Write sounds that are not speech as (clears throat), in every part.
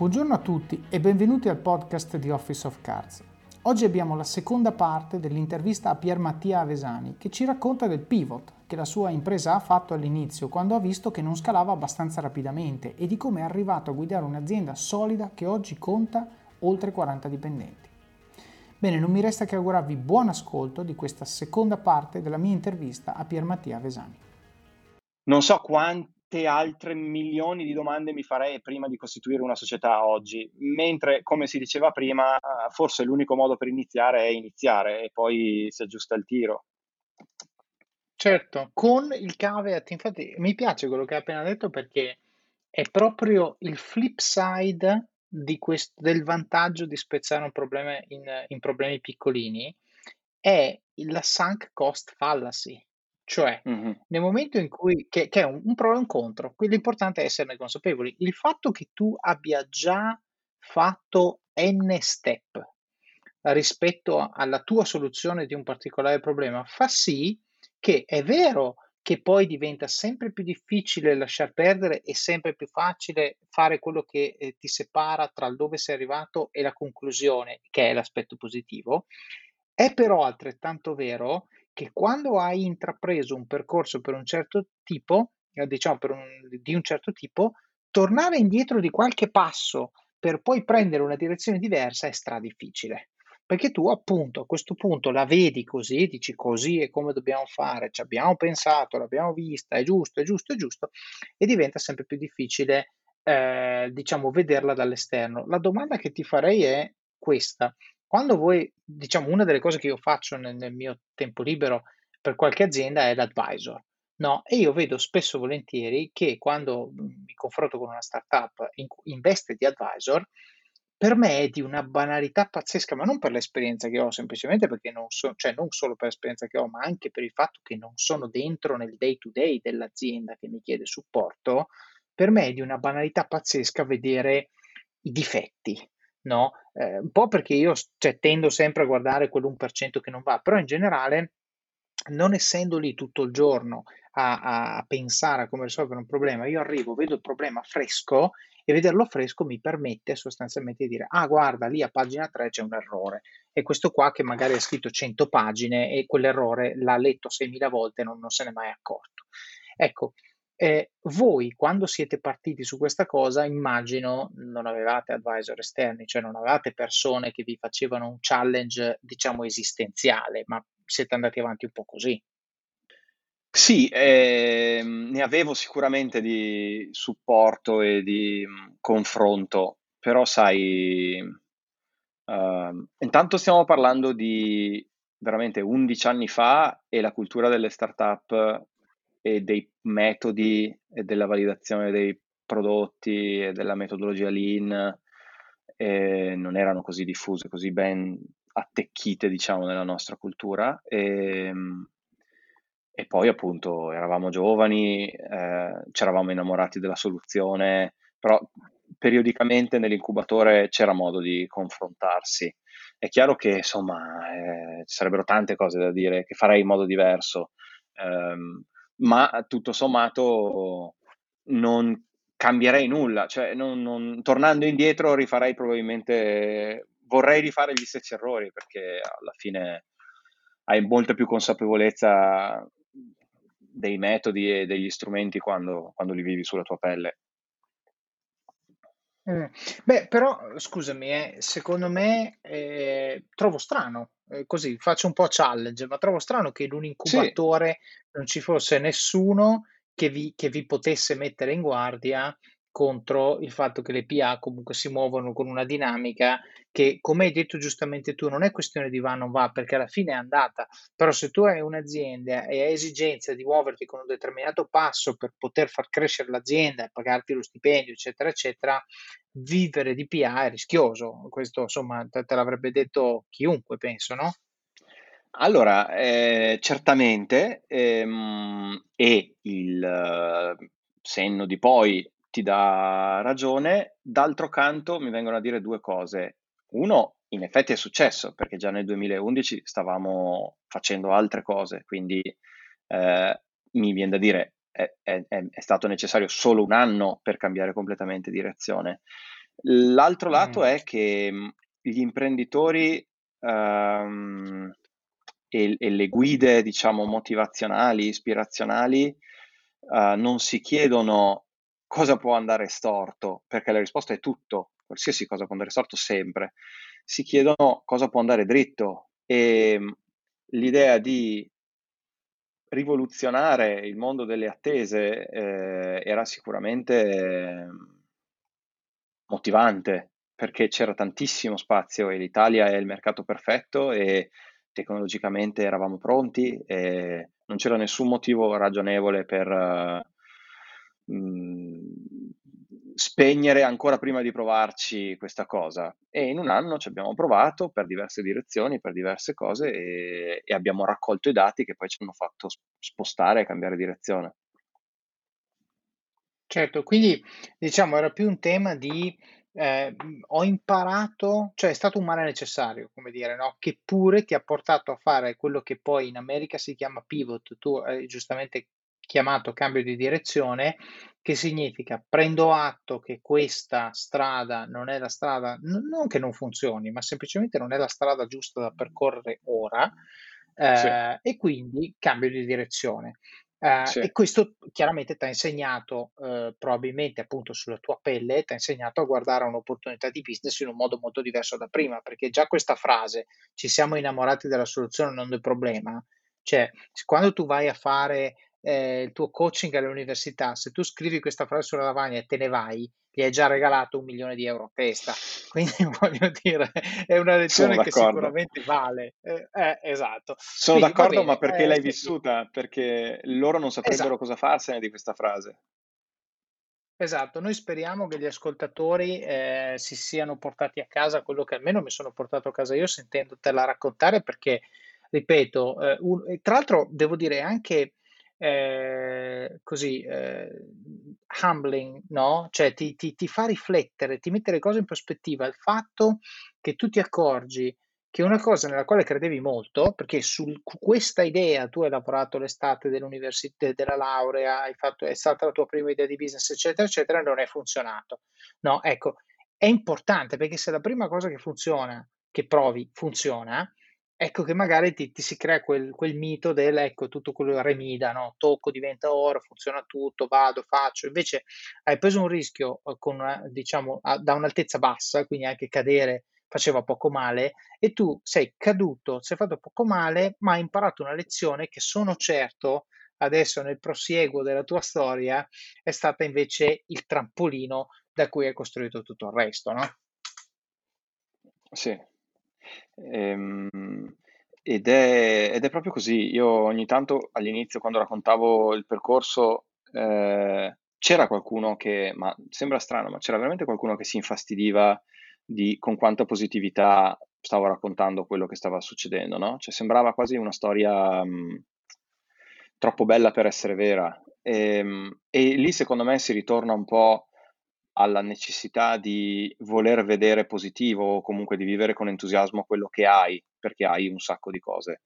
Buongiorno a tutti e benvenuti al podcast di Office of Cards. Oggi abbiamo la seconda parte dell'intervista a Pier Mattia Avesani che ci racconta del pivot che la sua impresa ha fatto all'inizio quando ha visto che non scalava abbastanza rapidamente e di come è arrivato a guidare un'azienda solida che oggi conta oltre 40 dipendenti. Bene, non mi resta che augurarvi buon ascolto di questa seconda parte della mia intervista a Pier Mattia Avesani. Non so quanti quante altre milioni di domande mi farei prima di costituire una società oggi, mentre come si diceva prima, forse l'unico modo per iniziare è iniziare e poi si aggiusta il tiro. Certo, con il caveat, infatti mi piace quello che hai appena detto perché è proprio il flip side questo, del vantaggio di spezzare un problema in, in problemi piccolini, è la sunk cost fallacy. Cioè, Mh-mh. nel momento in cui che che è un un pro e un contro, quindi l'importante è esserne consapevoli. Il fatto che tu abbia già fatto n step rispetto alla tua soluzione di un particolare problema, fa sì che è vero che poi diventa sempre più difficile lasciar perdere e sempre più facile fare quello che, ehm, ti separa tra il dove sei arrivato e la conclusione, che è l'aspetto positivo. È però altrettanto vero che quando hai intrapreso un percorso per un certo tipo, eh, diciamo un, di un certo tipo, tornare indietro di qualche passo per poi prendere una direzione diversa è stra difficile. Perché tu appunto a questo punto la vedi così, dici così è come dobbiamo fare, ci abbiamo pensato, l'abbiamo vista, è giusto, è giusto, è giusto, e diventa sempre più difficile, eh, diciamo, vederla dall'esterno. La domanda che ti farei è questa, quando voi, diciamo, una delle cose che io faccio nel, nel mio tempo libero per qualche azienda è l'advisor. No, e io vedo spesso e volentieri che quando mi confronto con una startup in, in veste di advisor, per me è di una banalità pazzesca, ma non per l'esperienza che ho, semplicemente perché non so, cioè non solo per l'esperienza che ho, ma anche per il fatto che non sono dentro nel day to day dell'azienda che mi chiede supporto, per me è di una banalità pazzesca vedere i difetti, no? Eh, un po' perché io cioè, tendo sempre a guardare quell'1% che non va, però in generale, non essendo lì tutto il giorno a, a pensare a come risolvere un problema, io arrivo, vedo il problema fresco e vederlo fresco mi permette sostanzialmente di dire, ah guarda, lì a pagina 3 c'è un errore e questo qua che magari ha scritto 100 pagine e quell'errore l'ha letto 6.000 volte e non, non se n'è mai accorto. Ecco, eh, voi quando siete partiti su questa cosa, immagino non avevate advisor esterni, cioè non avevate persone che vi facevano un challenge, diciamo, esistenziale, ma siete andati avanti un po' così. Sì, ehm, ne avevo sicuramente di supporto e di mh, confronto, però sai, uh, intanto stiamo parlando di veramente 11 anni fa e la cultura delle startup e dei metodi e della validazione dei prodotti e della metodologia lean eh, non erano così diffuse, così ben attecchite, diciamo, nella nostra cultura. E, ehm, e poi appunto eravamo giovani, eh, ci eravamo innamorati della soluzione, però periodicamente nell'incubatore c'era modo di confrontarsi. È chiaro che insomma eh, ci sarebbero tante cose da dire che farei in modo diverso. Um, ma tutto sommato non cambierei nulla, cioè non, non, tornando indietro rifarei probabilmente, vorrei rifare gli stessi errori perché alla fine hai molta più consapevolezza dei metodi e degli strumenti quando, quando li vivi sulla tua pelle. Mm. Beh, però scusami, eh, secondo me eh, trovo strano, eh, così faccio un po' challenge, ma trovo strano che in un Sì. incubatore non ci fosse nessuno che vi, che vi potesse mettere in guardia contro il fatto che le PA comunque si muovono con una dinamica che, come hai detto giustamente tu, non è questione di va o non va, perché alla fine è andata, però se tu hai un'azienda e hai esigenza di muoverti con un determinato passo per poter far crescere l'azienda pagarti lo stipendio, eccetera, eccetera, vivere di PA è rischioso. Questo, insomma, te, te l'avrebbe detto chiunque, penso, no? Allora, eh, certamente, ehm, e il eh, senno di poi ti dà ragione. D'altro canto mi vengono a dire due cose. Uno, in effetti è successo, perché già nel 2011 stavamo facendo altre cose, quindi eh, mi viene da dire è, è, è, stato necessario solo un anno per cambiare completamente direzione. L'altro lato Mm. è che mh, gli imprenditori ehm, e, e le guide, diciamo, motivazionali, ispirazionali, eh, non si chiedono cosa può andare storto, perché la risposta è tutto, qualsiasi cosa può andare storto sempre. Si chiedono cosa può andare dritto e mh, l'idea di rivoluzionare il mondo delle attese eh, era sicuramente eh, motivante perché c'era tantissimo spazio e l'Italia è il mercato perfetto e tecnologicamente eravamo pronti e non c'era nessun motivo ragionevole per uh, mh, spegnere ancora prima di provarci questa cosa. E in un anno ci abbiamo provato per diverse direzioni, per diverse cose e, e abbiamo raccolto i dati che poi ci hanno fatto spostare e cambiare direzione. Certo, quindi diciamo era più un tema di eh, ho imparato, cioè è stato un male necessario, come dire, no? Che pure ti ha portato a fare quello che poi in America si chiama pivot, tu hai giustamente chiamato cambio di direzione, che significa prendo atto che questa strada non è la strada, non che non funzioni, ma semplicemente non è la strada giusta da percorrere ora, Sì, eh, e quindi cambio di direzione. Eh, sì, e questo chiaramente ti ha insegnato, eh, probabilmente appunto sulla tua pelle, ti ha insegnato a guardare un'opportunità di business in un modo molto diverso da prima, perché già questa frase, ci siamo innamorati della soluzione, non del problema, cioè quando tu vai a fare eh, il tuo coaching all'università, se tu scrivi questa frase sulla lavagna e te ne vai, gli hai già regalato un milione di euro a testa. (laughs) Quindi (laughs) voglio dire, è una lezione che sicuramente vale. Eh, eh, esatto. Sono Quindi d'accordo, ma perché eh, l'hai vissuta? Perché loro non saprebbero esatto. cosa farsene di questa frase. Esatto, noi speriamo che gli ascoltatori eh, si siano portati a casa quello che almeno mi sono portato a casa io sentendotela raccontare perché, ripeto, eh, un- tra l'altro devo dire anche eh, così eh, humbling, no? Cioè ti, ti- ti fa riflettere, ti mette le cose in prospettiva, il fatto che tu ti accorgi che una cosa nella quale credevi molto, perché su questa idea tu hai lavorato l'estate dell'università, della laurea, hai fatto, è stata la tua prima idea di business, eccetera, eccetera, non è funzionato. No, ecco, è importante perché se la prima cosa che funziona, che provi, funziona, ecco che magari ti, ti si crea quel, quel mito del, ecco, tutto quello remida, no? Tocco, diventa oro, funziona tutto, vado, faccio. Invece hai preso un rischio eh, con una, diciamo, a- da un'altezza bassa, quindi anche cadere faceva poco male, e tu sei caduto, sei fatto poco male, ma hai imparato una lezione che sono certo adesso nel prosieguo della tua storia è stata invece il trampolino da cui hai costruito tutto il resto, no? Sì. Ehm, ed è, ed è proprio così. Io ogni tanto all'inizio, quando raccontavo il percorso, eh, c'era qualcuno che, ma sembra strano, ma c'era veramente qualcuno che si infastidiva di con quanta positività stavo raccontando quello che stava succedendo, no? Cioè sembrava quasi una storia mh, troppo bella per essere vera. Ehm, E, lì secondo me si ritorna un po' alla necessità di voler vedere positivo o comunque di vivere con entusiasmo quello che hai, perché hai un sacco di cose.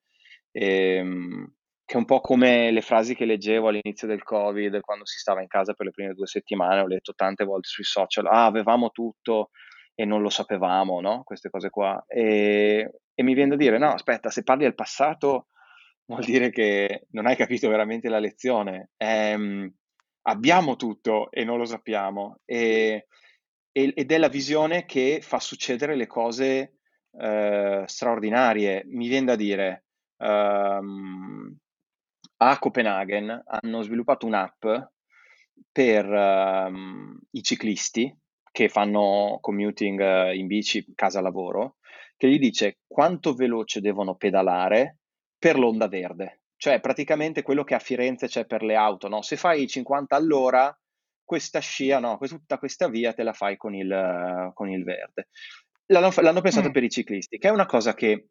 Ehm, che è un po' come le frasi che leggevo all'inizio del Covid, quando si stava in casa per le prime due settimane, ho letto tante volte sui social, ah, avevamo tutto e non lo sapevamo, no? Queste cose qua. E, e mi viene da dire, no, aspetta, se parli del passato vuol dire che non hai capito veramente la lezione. Ehm, abbiamo tutto e non lo sappiamo. E, e- ed è la visione che fa succedere le cose eh, straordinarie. Mi viene da dire, ehm, a Copenaghen hanno sviluppato un'app per ehm, i ciclisti che fanno commuting eh, in bici casa-lavoro, che gli dice quanto veloce devono pedalare per l'onda verde. Cioè praticamente quello che a Firenze c'è per le auto, no? Se fai 50 all'ora, questa scia, no, tutta questa via te la fai con il, con il verde. L'hanno, l'hanno pensato Mm, per i ciclisti, che è una cosa che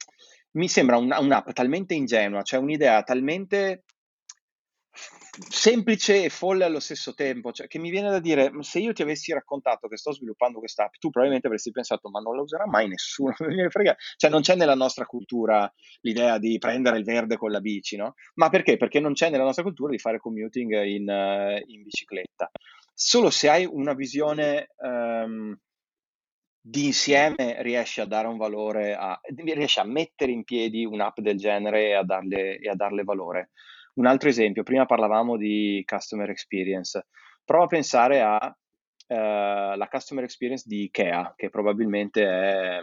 mi sembra un- un'app talmente ingenua, cioè un'idea talmente semplice e folle allo stesso tempo, cioè che mi viene da dire, "Ma se io ti avessi raccontato che sto sviluppando quest'app, tu probabilmente avresti pensato, ma non la userà mai nessuno. (laughs) Cioè non c'è nella nostra cultura l'idea di prendere il verde con la bici, no? Ma perché? Perché non c'è nella nostra cultura di fare commuting in, eh, in bicicletta. Solo se hai una visione ehm, d'insieme riesci a dare un valore a riesci a mettere in piedi un'app del genere e a darle e a darle valore. Un altro esempio, prima parlavamo di customer experience. Prova a pensare a, ehm, la customer experience di IKEA, che probabilmente è,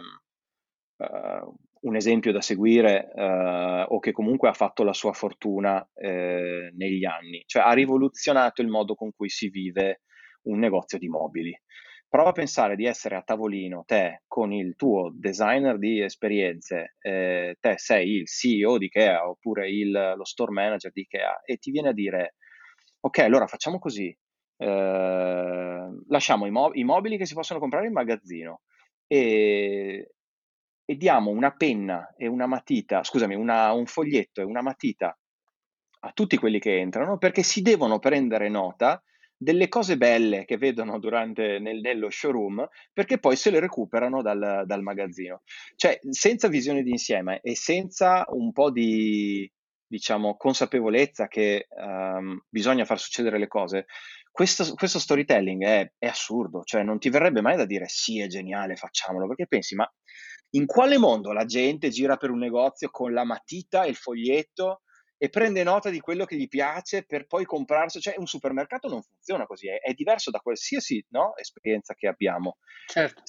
ehm, un esempio da seguire, ehm, o che comunque ha fatto la sua fortuna, ehm, negli anni. Cioè ha rivoluzionato il modo con cui si vive un negozio di mobili. Prova a pensare di essere a tavolino te con il tuo designer di esperienze, eh, te sei il CEO di Ikea oppure il, lo store manager di Ikea e ti viene a dire ok allora facciamo così, eh, lasciamo i, mo- i, mobili che si possono comprare in magazzino e, e diamo una penna e una matita, scusami, una, un foglietto e una matita a tutti quelli che entrano perché si devono prendere nota delle cose belle che vedono durante nel, nello showroom perché poi se le recuperano dal, dal magazzino. Cioè, senza visione d'insieme e senza un po' di diciamo, consapevolezza che um, bisogna far succedere le cose, questo, questo storytelling è, è, assurdo, cioè non ti verrebbe mai da dire sì, è geniale, facciamolo, perché pensi, ma in quale mondo la gente gira per un negozio con la matita e il foglietto e prende nota di quello che gli piace per poi comprarsi. Cioè, un supermercato non funziona così, è, è diverso da qualsiasi no, esperienza che abbiamo. Certo.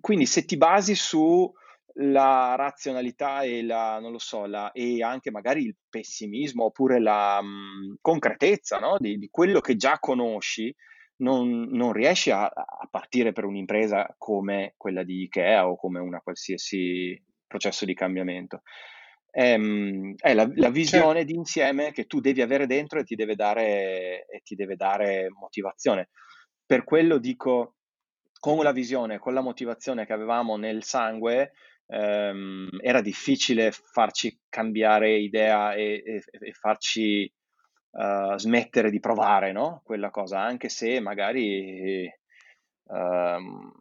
Quindi, se ti basi sulla razionalità e la, non lo so, la, e anche magari il pessimismo oppure la mh, mm, concretezza no? di, di, quello che già conosci, non, non riesci a, a, partire per un'impresa come quella di Ikea o come una qualsiasi processo di cambiamento è, ehm, è la, la visione certo. d'insieme che tu devi avere dentro e ti deve dare, e ti deve dare motivazione. Per quello dico, con la visione, con la motivazione che avevamo nel sangue, ehm, era difficile farci cambiare idea e, e, e farci uh, smettere di provare no? quella cosa, anche se magari um,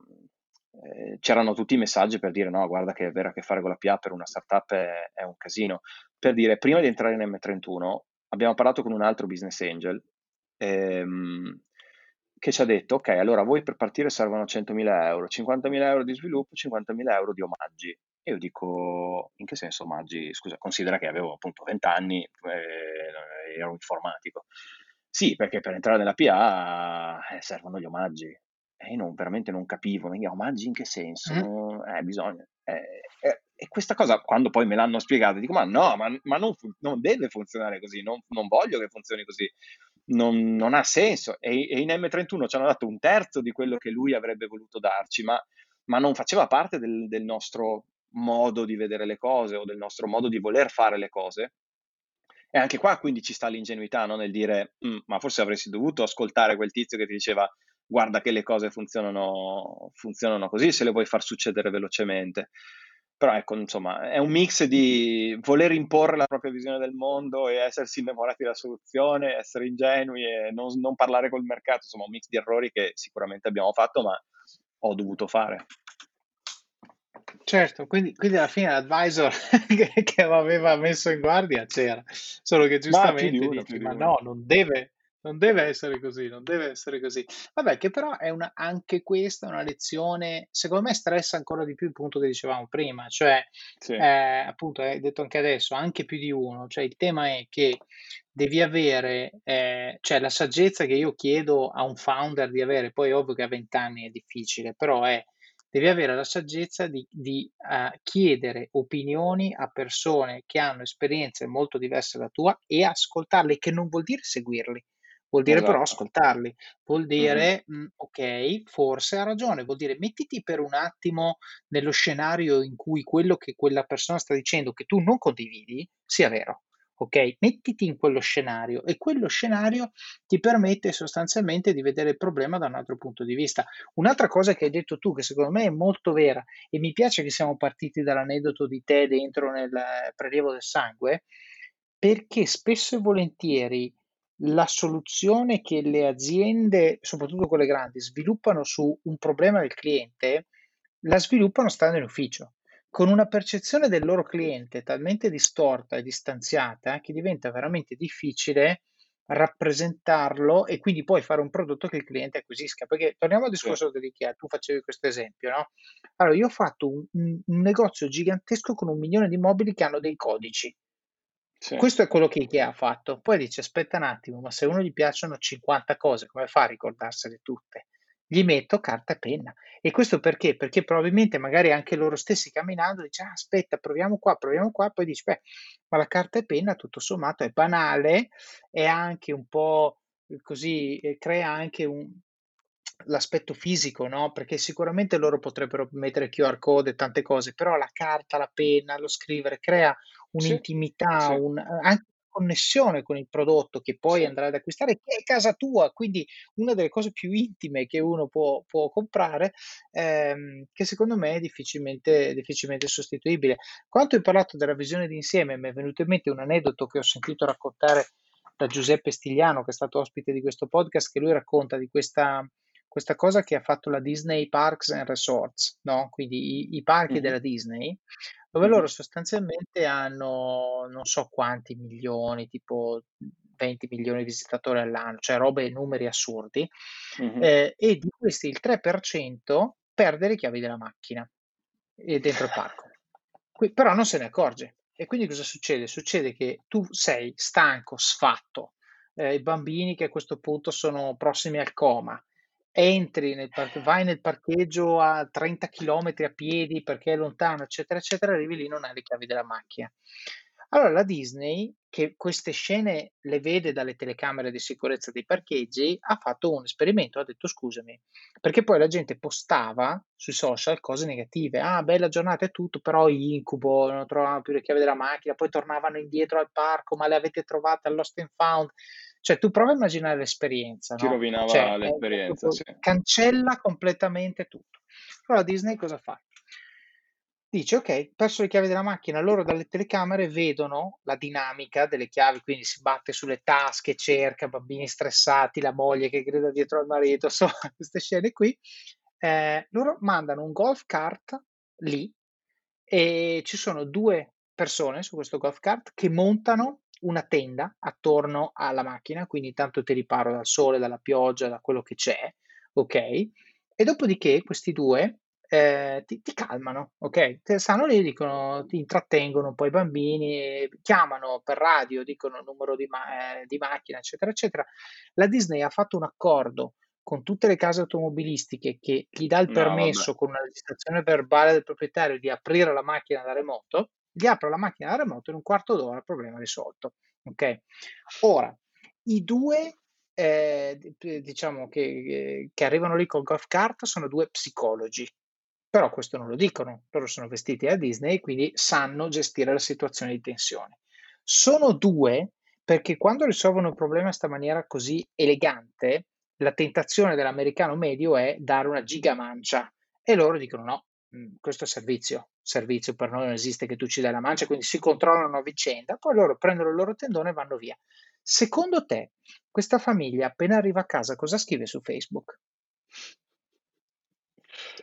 eh, c'erano tutti i messaggi per dire no, guarda che avere a che fare con la PA per una startup è, è un casino. Per dire, prima di entrare in M31 abbiamo parlato con un altro business angel ehm, che ci ha detto, ok, allora voi per partire servono 100.000 euro, 50.000 euro di sviluppo, 50.000 euro di omaggi. E io dico, in che senso omaggi? Scusa, considera che avevo appunto 20 anni, eh, ero informatico. Sì, perché per entrare nella PA eh, servono gli omaggi. E io non, veramente non capivo, ma omaggi in che senso? Mm. Eh, bisogna. Eh, eh, e questa cosa, quando poi me l'hanno spiegata, dico, ma no, ma, ma non, fu- non, deve funzionare così, non, non, voglio che funzioni così, non, non ha senso. E, e, in M31 ci hanno dato un terzo di quello che lui avrebbe voluto darci, ma, ma non faceva parte del, del nostro modo di vedere le cose o del nostro modo di voler fare le cose. E anche qua quindi ci sta l'ingenuità no? nel dire, mm, ma forse avresti dovuto ascoltare quel tizio che ti diceva guarda che le cose funzionano, funzionano così se le vuoi far succedere velocemente. Però ecco, insomma, è un mix di voler imporre la propria visione del mondo e essersi innamorati della soluzione, essere ingenui e non, non parlare col mercato, insomma, un mix di errori che sicuramente abbiamo fatto, ma ho dovuto fare. Certo, quindi, quindi alla fine l'advisor (laughs) che, che aveva messo in guardia c'era, solo che giustamente ma, uno, dici, ma no, non deve, non deve essere così, non deve essere così. Vabbè, che però è una, anche questa una lezione, secondo me stressa ancora di più il punto che dicevamo prima, cioè sì. eh, appunto hai detto anche adesso, anche più di uno, cioè il tema è che devi avere, eh, cioè la saggezza che io chiedo a un founder di avere, poi ovvio che a 20 anni è difficile, però è devi avere la saggezza di, di uh, chiedere opinioni a persone che hanno esperienze molto diverse da tua e ascoltarle, che non vuol dire seguirli, Vuol dire però esatto. ascoltarli, vuol dire, mh, ok, forse ha ragione, vuol dire mettiti per un attimo nello scenario in cui quello che quella persona sta dicendo che tu non condividi sia vero. Ok, mettiti in quello scenario e quello scenario ti permette sostanzialmente di vedere il problema da un altro punto di vista. Un'altra cosa che hai detto tu, che secondo me è molto vera, e mi piace che siamo partiti dall'aneddoto di te dentro nel prelievo del sangue, perché spesso e volentieri la soluzione che le aziende, soprattutto quelle grandi, sviluppano su un problema del cliente, la sviluppano stando in ufficio, con una percezione del loro cliente talmente distorta e distanziata che diventa veramente difficile rappresentarlo e quindi poi fare un prodotto che il cliente acquisisca. Perché torniamo al Sì. discorso dell'IKEA, tu facevi questo esempio, no? Allora, io ho fatto un- un negozio gigantesco con un milione di mobili che hanno dei codici. Sì. Questo è quello che IKEA ha fatto. Poi dice: Aspetta un attimo, ma se uno gli piacciono 50 cose, come fa a ricordarsele tutte? Gli metto carta e penna. E questo perché? Perché probabilmente magari anche loro stessi camminando dice: ah, aspetta, proviamo qua, proviamo qua, poi dici, beh, ma la carta e penna tutto sommato è banale, è anche un po' così, eh, crea anche un, l'aspetto fisico, no? Perché sicuramente loro potrebbero mettere QR code e tante cose, però la carta, la penna, lo scrivere crea un'intimità, sì, un, anche connessione con il prodotto che poi sì. andrai ad acquistare, che è casa tua, quindi una delle cose più intime che uno può, può comprare, ehm, che secondo me è difficilmente, difficilmente sostituibile. Quanto hai parlato della visione d'insieme, mi è venuto in mente un aneddoto che ho sentito raccontare da Giuseppe Stigliano, che è stato ospite di questo podcast, che lui racconta di questa, questa cosa che ha fatto la Disney Parks and Resorts, no? Quindi i, i parchi Mhm, della Disney, dove mhm, loro sostanzialmente hanno non so quanti milioni, tipo 20 milioni di visitatori all'anno, cioè robe, numeri assurdi, mhm. eh, e di questi il 3% perde le chiavi della macchina eh, dentro il parco. Qui- però non se ne accorge. E quindi cosa succede? Succede che tu sei stanco, sfatto, eh, i bambini che a questo punto sono prossimi al coma, entri nel parch- vai nel parcheggio a 30 km a piedi perché è lontano, eccetera, eccetera, arrivi lì non hai le chiavi della macchina. Allora la Disney, che queste scene le vede dalle telecamere di sicurezza dei parcheggi, ha fatto un esperimento, ha detto scusami, perché poi la gente postava sui social cose negative, ah bella giornata e tutto, però incubo, non trovavano più le chiavi della macchina, poi tornavano indietro al parco, ma le avete trovate all'Lost and Found, cioè tu prova a immaginare l'esperienza, Ti no? Cioè, rovinava è- è l'esperienza, sì. cancella completamente tutto. Allora Disney cosa fa? Dice: "Okay, perso le chiavi della macchina". Loro dalle telecamere vedono la dinamica delle chiavi, quindi si batte sulle tasche, cerca, bambini stressati, la moglie che grida dietro al marito, (laughs) insomma queste scene qui. Ehm, loro mandano un golf cart lì e ci sono 2 persone su questo golf cart che montano una tenda attorno alla macchina, quindi intanto ti riparo dal sole, dalla pioggia, da quello che c'è, okay? E dopodiché questi 2 ehm, ti ti calmano, okay, te stanno lì, dicono ti intrattengono un po' i bambini, chiamano per radio, dicono il numero di ma ehm, di macchina, eccetera, eccetera. La Disney ha fatto un accordo con tutte le case automobilistiche che gli dà il No, vabbè. permesso con una registrazione verbale del proprietario di aprire la macchina da remoto, gli apre la macchina da remoto in un quarto d'ora, problema risolto, okay? Ora, i 2 ehm, d p diciamo che che arrivano lì col golf cart sono 2 psicologi. Però questo non lo dicono, loro sono vestiti da Disney, quindi sanno gestire la situazione di tensione. Sono 2 perché quando risolvono il problema in 'sta maniera così elegante, la tentazione dell'americano medio è dare una gigamancia e loro dicono: "No, questo è servizio. Servizio per noi non esiste che tu ci dai la mancia", quindi si controllano a vicenda, poi loro prendono il loro tendone e vanno via. Secondo te, questa famiglia appena arriva a casa cosa scrive su Facebook?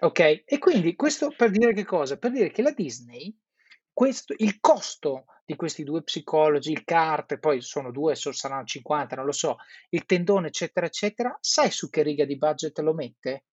Okay, e quindi questo per dire che cosa? Per dire che la Disney, questo il costo di questi 2 psicologi, il CART, poi sono 2, so saranno 50, non lo so, il tendone, eccetera, eccetera, sai su che riga di budget lo mette?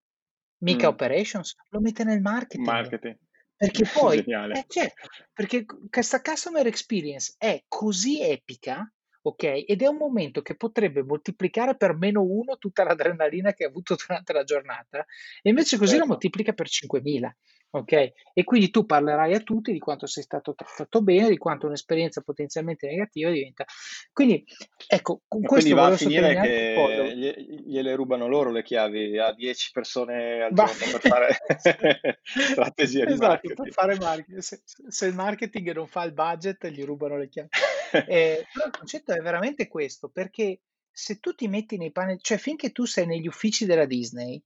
Mica Mm, operations, lo mette nel marketing. marketing. Perché (laughs) poi Geniale. eh certo, perché questa customer experience è così epica, okay, ed è un momento che potrebbe moltiplicare per -1 tutta l'adrenalina che hai avuto durante la giornata, e invece così la Certo. moltiplica per 5000, okay? E quindi tu parlerai a tutti di quanto sei stato trattato bene, di quanto un'esperienza potenzialmente negativa diventa quindi ecco, con E questo va a finire che gliele rubano loro le chiavi a 10 persone al Va giorno per (laughs) fare (laughs) (laughs) strategia di esatto, per marketing. fare marketing. Se se il marketing non fa il budget, gli rubano le chiavi. Ehm, però il concetto è veramente questo, perché se tu ti metti nei panni cioè finché tu sei negli uffici della Disney,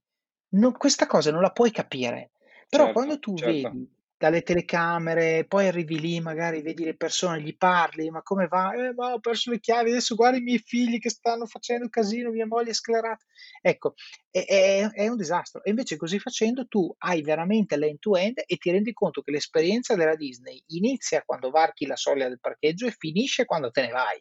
no questa cosa non la puoi capire. Però quando Certo, tu certo. vedi dalle telecamere, poi arrivi lì, magari vedi le persone, gli parli: "Ma come va?" "Eh, ma ho perso le chiavi, adesso guarda i miei figli che stanno facendo casino, mia moglie è sclerata." Ecco, è è è un disastro. E invece così facendo tu hai veramente l'end to end e ti rendi conto che l'esperienza della Disney inizia quando varchi la soglia del parcheggio e finisce quando te ne vai.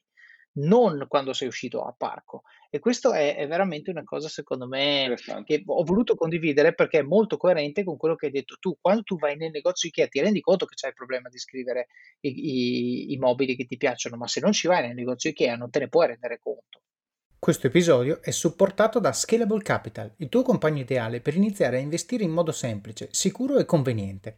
Non quando sei uscito a parco. E questo è, è veramente una cosa, secondo me, che ho voluto condividere perché è molto coerente con quello che hai detto tu. Quando tu vai nel negozio IKEA ti rendi conto che c'è il problema di scrivere i, i- i mobili che ti piacciono, ma se non ci vai nel negozio IKEA non te ne puoi rendere conto. Questo episodio è supportato da Scalable Capital, il tuo compagno ideale per iniziare a investire in modo semplice, sicuro e conveniente.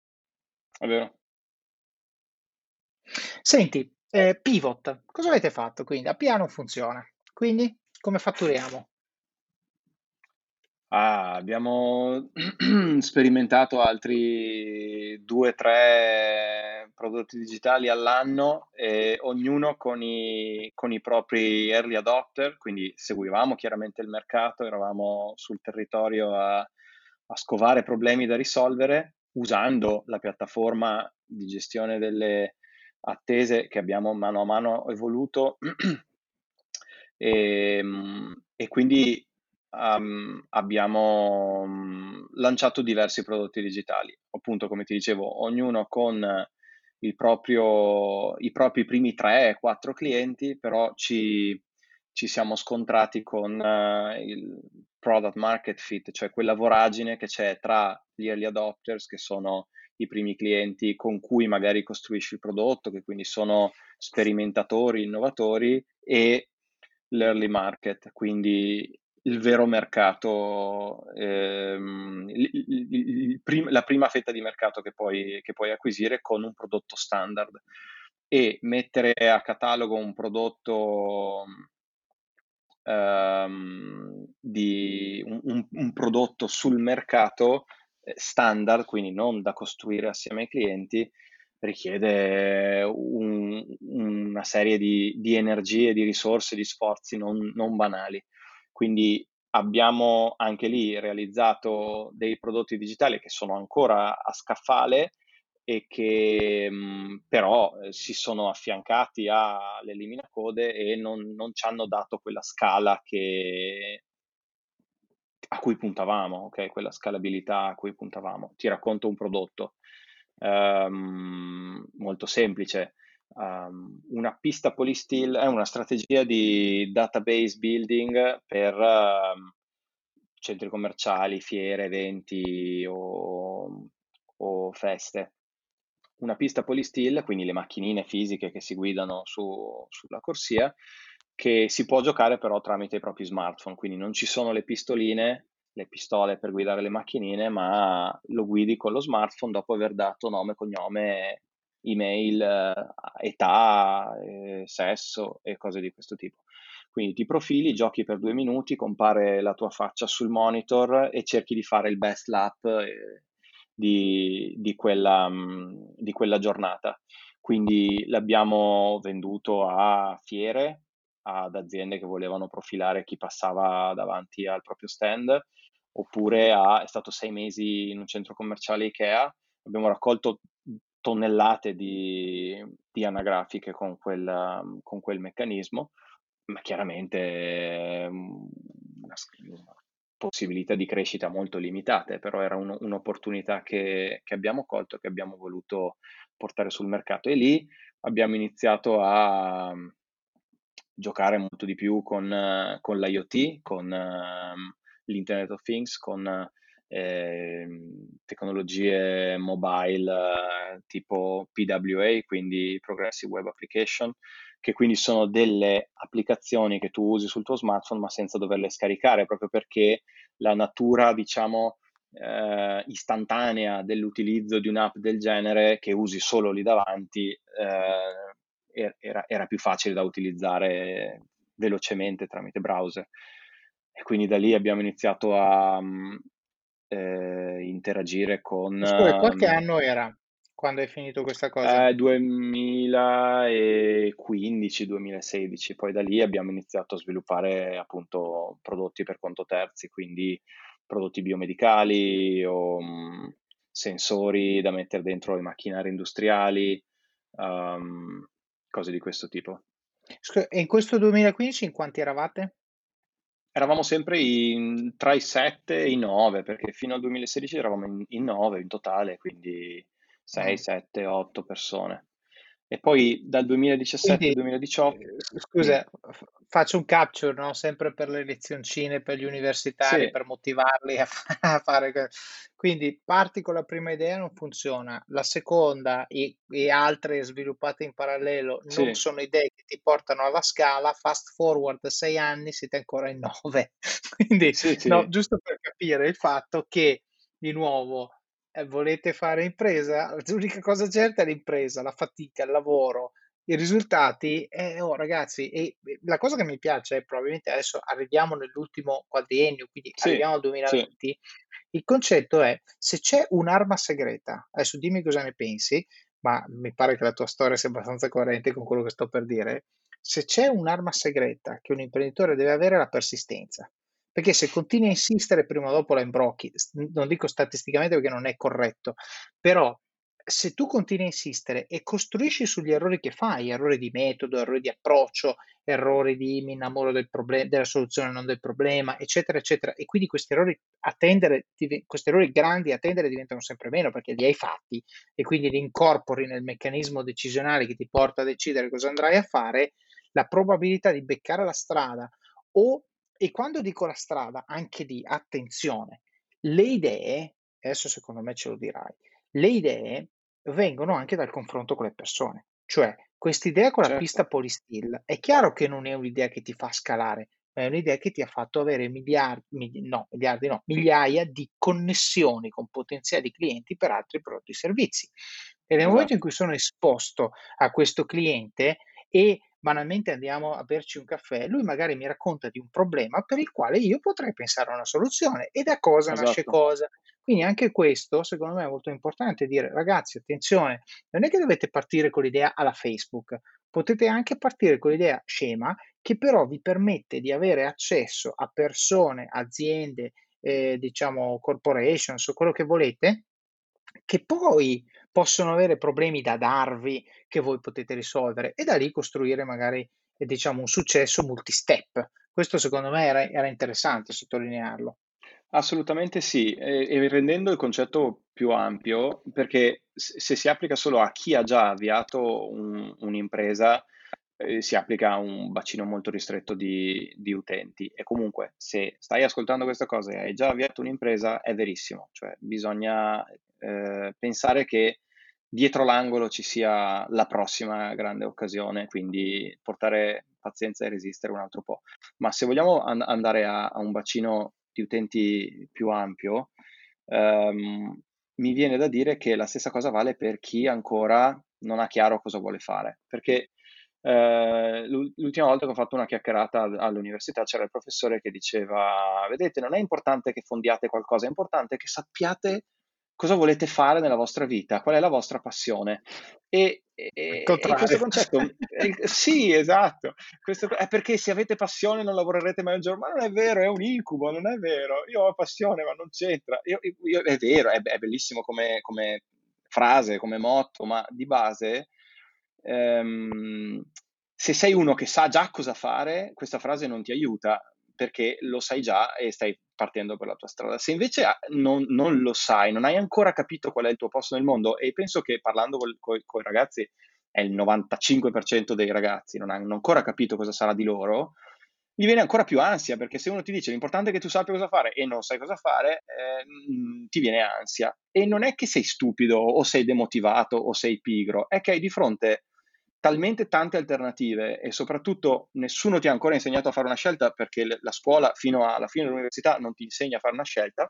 È vero. Senti, eh, pivot, cosa avete fatto quindi? A piano funziona. Quindi come fatturiamo? Ah, abbiamo (clears throat) sperimentato altri due, tre prodotti digitali all'anno, e ognuno con i, con i propri early adopter, quindi seguivamo chiaramente il mercato, eravamo sul territorio a, a scovare problemi da risolvere usando la piattaforma di gestione delle attese che abbiamo mano a mano evoluto e, (clears throat) e quindi um, abbiamo lanciato diversi prodotti digitali, appunto come ti dicevo, ognuno con proprio, i propri primi 3-4 clienti, però ci, ci, siamo scontrati con uh, il product market fit, cioè quella voragine che c'è tra gli early adopters, che sono i primi clienti con cui magari costruisci il prodotto, che quindi sono sperimentatori, innovatori, e l'early market, quindi il vero mercato, ehm, il, il, il prim- la prima fetta di mercato che puoi, che puoi acquisire con un prodotto standard. E mettere a catalogo un prodotto um, di un, un, prodotto sul mercato eh, standard, quindi non da costruire assieme ai clienti, richiede un, una serie di, di, energie, di risorse, di sforzi non, non banali. Quindi abbiamo anche lì realizzato dei prodotti digitali che sono ancora a scaffale e che mh, però eh, si sono affiancati all'eliminacode e non, non ci hanno dato quella scala che, a cui puntavamo, ok? Quella scalabilità a cui puntavamo. Ti racconto un prodotto um, molto semplice. Um, una pista polystill è una strategia di database building per uh, centri commerciali, fiere, eventi o, o, feste. Una pista polystill, quindi le macchinine fisiche che si guidano su, sulla corsia, che si può giocare però tramite i propri smartphone, quindi non ci sono le pistoline le pistole per guidare le macchinine, ma lo guidi con lo smartphone dopo aver dato nome, cognome, email, eh, età, eh, sesso e cose di questo tipo. Quindi ti profili, giochi per due minuti, compare la tua faccia sul monitor e cerchi di fare il best lap eh, di, di, quella, mm, di quella giornata. Quindi l'abbiamo venduto a fiere, ad aziende che volevano profilare chi passava davanti al proprio stand, oppure a, è stato sei mesi in un centro commerciale Ikea, abbiamo raccolto tonnellate di, di anagrafiche con quel, con quel, meccanismo, ma chiaramente mm, una, una, possibilità di crescita molto limitate, però era un, un'opportunità che, che abbiamo colto, che abbiamo voluto portare sul mercato. E lì abbiamo iniziato a giocare molto di più con, con l'IoT, con uh, l'Internet of Things, con eh, tecnologie mobile eh, tipo PWA, quindi Progressive Web Application, che quindi sono delle applicazioni che tu usi sul tuo smartphone ma senza doverle scaricare, proprio perché la natura, diciamo, eh, istantanea dell'utilizzo di un'app del genere che usi solo lì davanti eh, era, era, più facile da utilizzare velocemente tramite browser. E quindi da lì abbiamo iniziato a, eh, interagire con... Scusa, qualche um, anno era quando hai finito questa cosa? Eh, 2015-2016, poi da lì abbiamo iniziato a sviluppare appunto prodotti per conto terzi, quindi prodotti biomedicali o um, sensori da mettere dentro i macchinari industriali, um, cose di questo tipo. E in questo 2015 in quanti eravate? Eravamo sempre in, tra i 7 e i 9, perché fino al 2016 eravamo in, in 9 in totale, quindi 6, 7, 8 persone. E poi dal 2017 al 2018... Eh, scusa, faccio un capture, no? sempre per le lezioncine, per gli universitari, sì. per motivarli a, a, fare... Quindi parti con la prima idea, non funziona. La seconda e, e altre sviluppate in parallelo non sì. sono idee che ti portano alla scala, fast forward sei anni, siete ancora in nove. (laughs) Quindi, sì, no, giusto per capire il fatto che, di nuovo, eh, volete fare impresa? (laughs) L'unica cosa certa è l'impresa, la fatica, il lavoro, i risultati. Eh, oh, ragazzi, e la cosa che mi piace è probabilmente adesso arriviamo nell'ultimo quadriennio, quindi sì, arriviamo al 2020. Sì. Il concetto è se c'è un'arma segreta, adesso dimmi cosa ne pensi, ma mi pare che la tua storia sia abbastanza coerente con quello che sto per dire. Se c'è un'arma segreta che un imprenditore deve avere è la persistenza. Perché se continui a insistere, prima o dopo la imbrocchi. Non dico statisticamente perché non è corretto, però se tu continui a insistere e costruisci sugli errori che fai, errori di metodo, errori di approccio, errori di mi innamoro del problem- della soluzione, non del problema, eccetera, eccetera, e quindi questi errori, a tendere, questi errori grandi a tendere diventano sempre meno perché li hai fatti e quindi li incorpori nel meccanismo decisionale che ti porta a decidere cosa andrai a fare, la probabilità di beccare la strada o e quando dico la strada, anche di attenzione, le idee, adesso secondo me ce lo dirai, le idee vengono anche dal confronto con le persone. Cioè, quest'idea con la certo. pista polistil è chiaro che non è un'idea che ti fa scalare, ma è un'idea che ti ha fatto avere miliardi, no, miliardi no, migliaia di connessioni con potenziali clienti per altri prodotti e servizi. E nel esatto. momento in cui sono esposto a questo cliente e banalmente andiamo a berci un caffè, lui magari mi racconta di un problema per il quale io potrei pensare a una soluzione e da cosa esatto. nasce cosa. Quindi anche questo, secondo me, è molto importante dire, ragazzi, attenzione, non è che dovete partire con l'idea alla Facebook, potete anche partire con l'idea scema che però vi permette di avere accesso a persone, aziende, eh, diciamo corporations o quello che volete, che poi possono avere problemi da darvi che voi potete risolvere e da lì costruire magari eh, diciamo un successo multi-step. Questo secondo me era, era interessante sottolinearlo. Assolutamente sì, e, e, rendendo il concetto più ampio, perché se si applica solo a chi ha già avviato un, un'impresa, eh, si applica a un bacino molto ristretto di, di, utenti. E comunque, se stai ascoltando questa cosa e hai già avviato un'impresa, è verissimo, cioè bisogna eh, pensare che dietro l'angolo ci sia la prossima grande occasione, quindi portare pazienza e resistere un altro po'. Ma se vogliamo an- andare a, a, un bacino di utenti più ampio, ehm, mi viene da dire che la stessa cosa vale per chi ancora non ha chiaro cosa vuole fare, perché eh, l'ultima volta che ho fatto una chiacchierata all'università c'era il professore che diceva, vedete, non è importante che fondiate qualcosa, è importante che sappiate cosa volete fare nella vostra vita, qual è la vostra passione. E, e, e questo concetto, eh, sì, esatto, questo, è perché se avete passione non lavorerete mai un giorno, ma non è vero, è un incubo, non è vero, io ho passione ma non c'entra, io, io, è vero, è, è bellissimo come, come, frase, come motto, ma di base, ehm, se sei uno che sa già cosa fare, questa frase non ti aiuta, perché lo sai già e stai partendo per la tua strada. Se invece ah, non, non, lo sai, non hai ancora capito qual è il tuo posto nel mondo, e penso che parlando con i ragazzi, è il 95% dei ragazzi non hanno ancora capito cosa sarà di loro, gli viene ancora più ansia, perché se uno ti dice l'importante è che tu sappia cosa fare e non sai cosa fare, eh, mm, ti viene ansia. E non è che sei stupido o sei demotivato o sei pigro, è che hai di fronte talmente tante alternative e soprattutto nessuno ti ha ancora insegnato a fare una scelta perché la scuola fino alla fine dell'università non ti insegna a fare una scelta.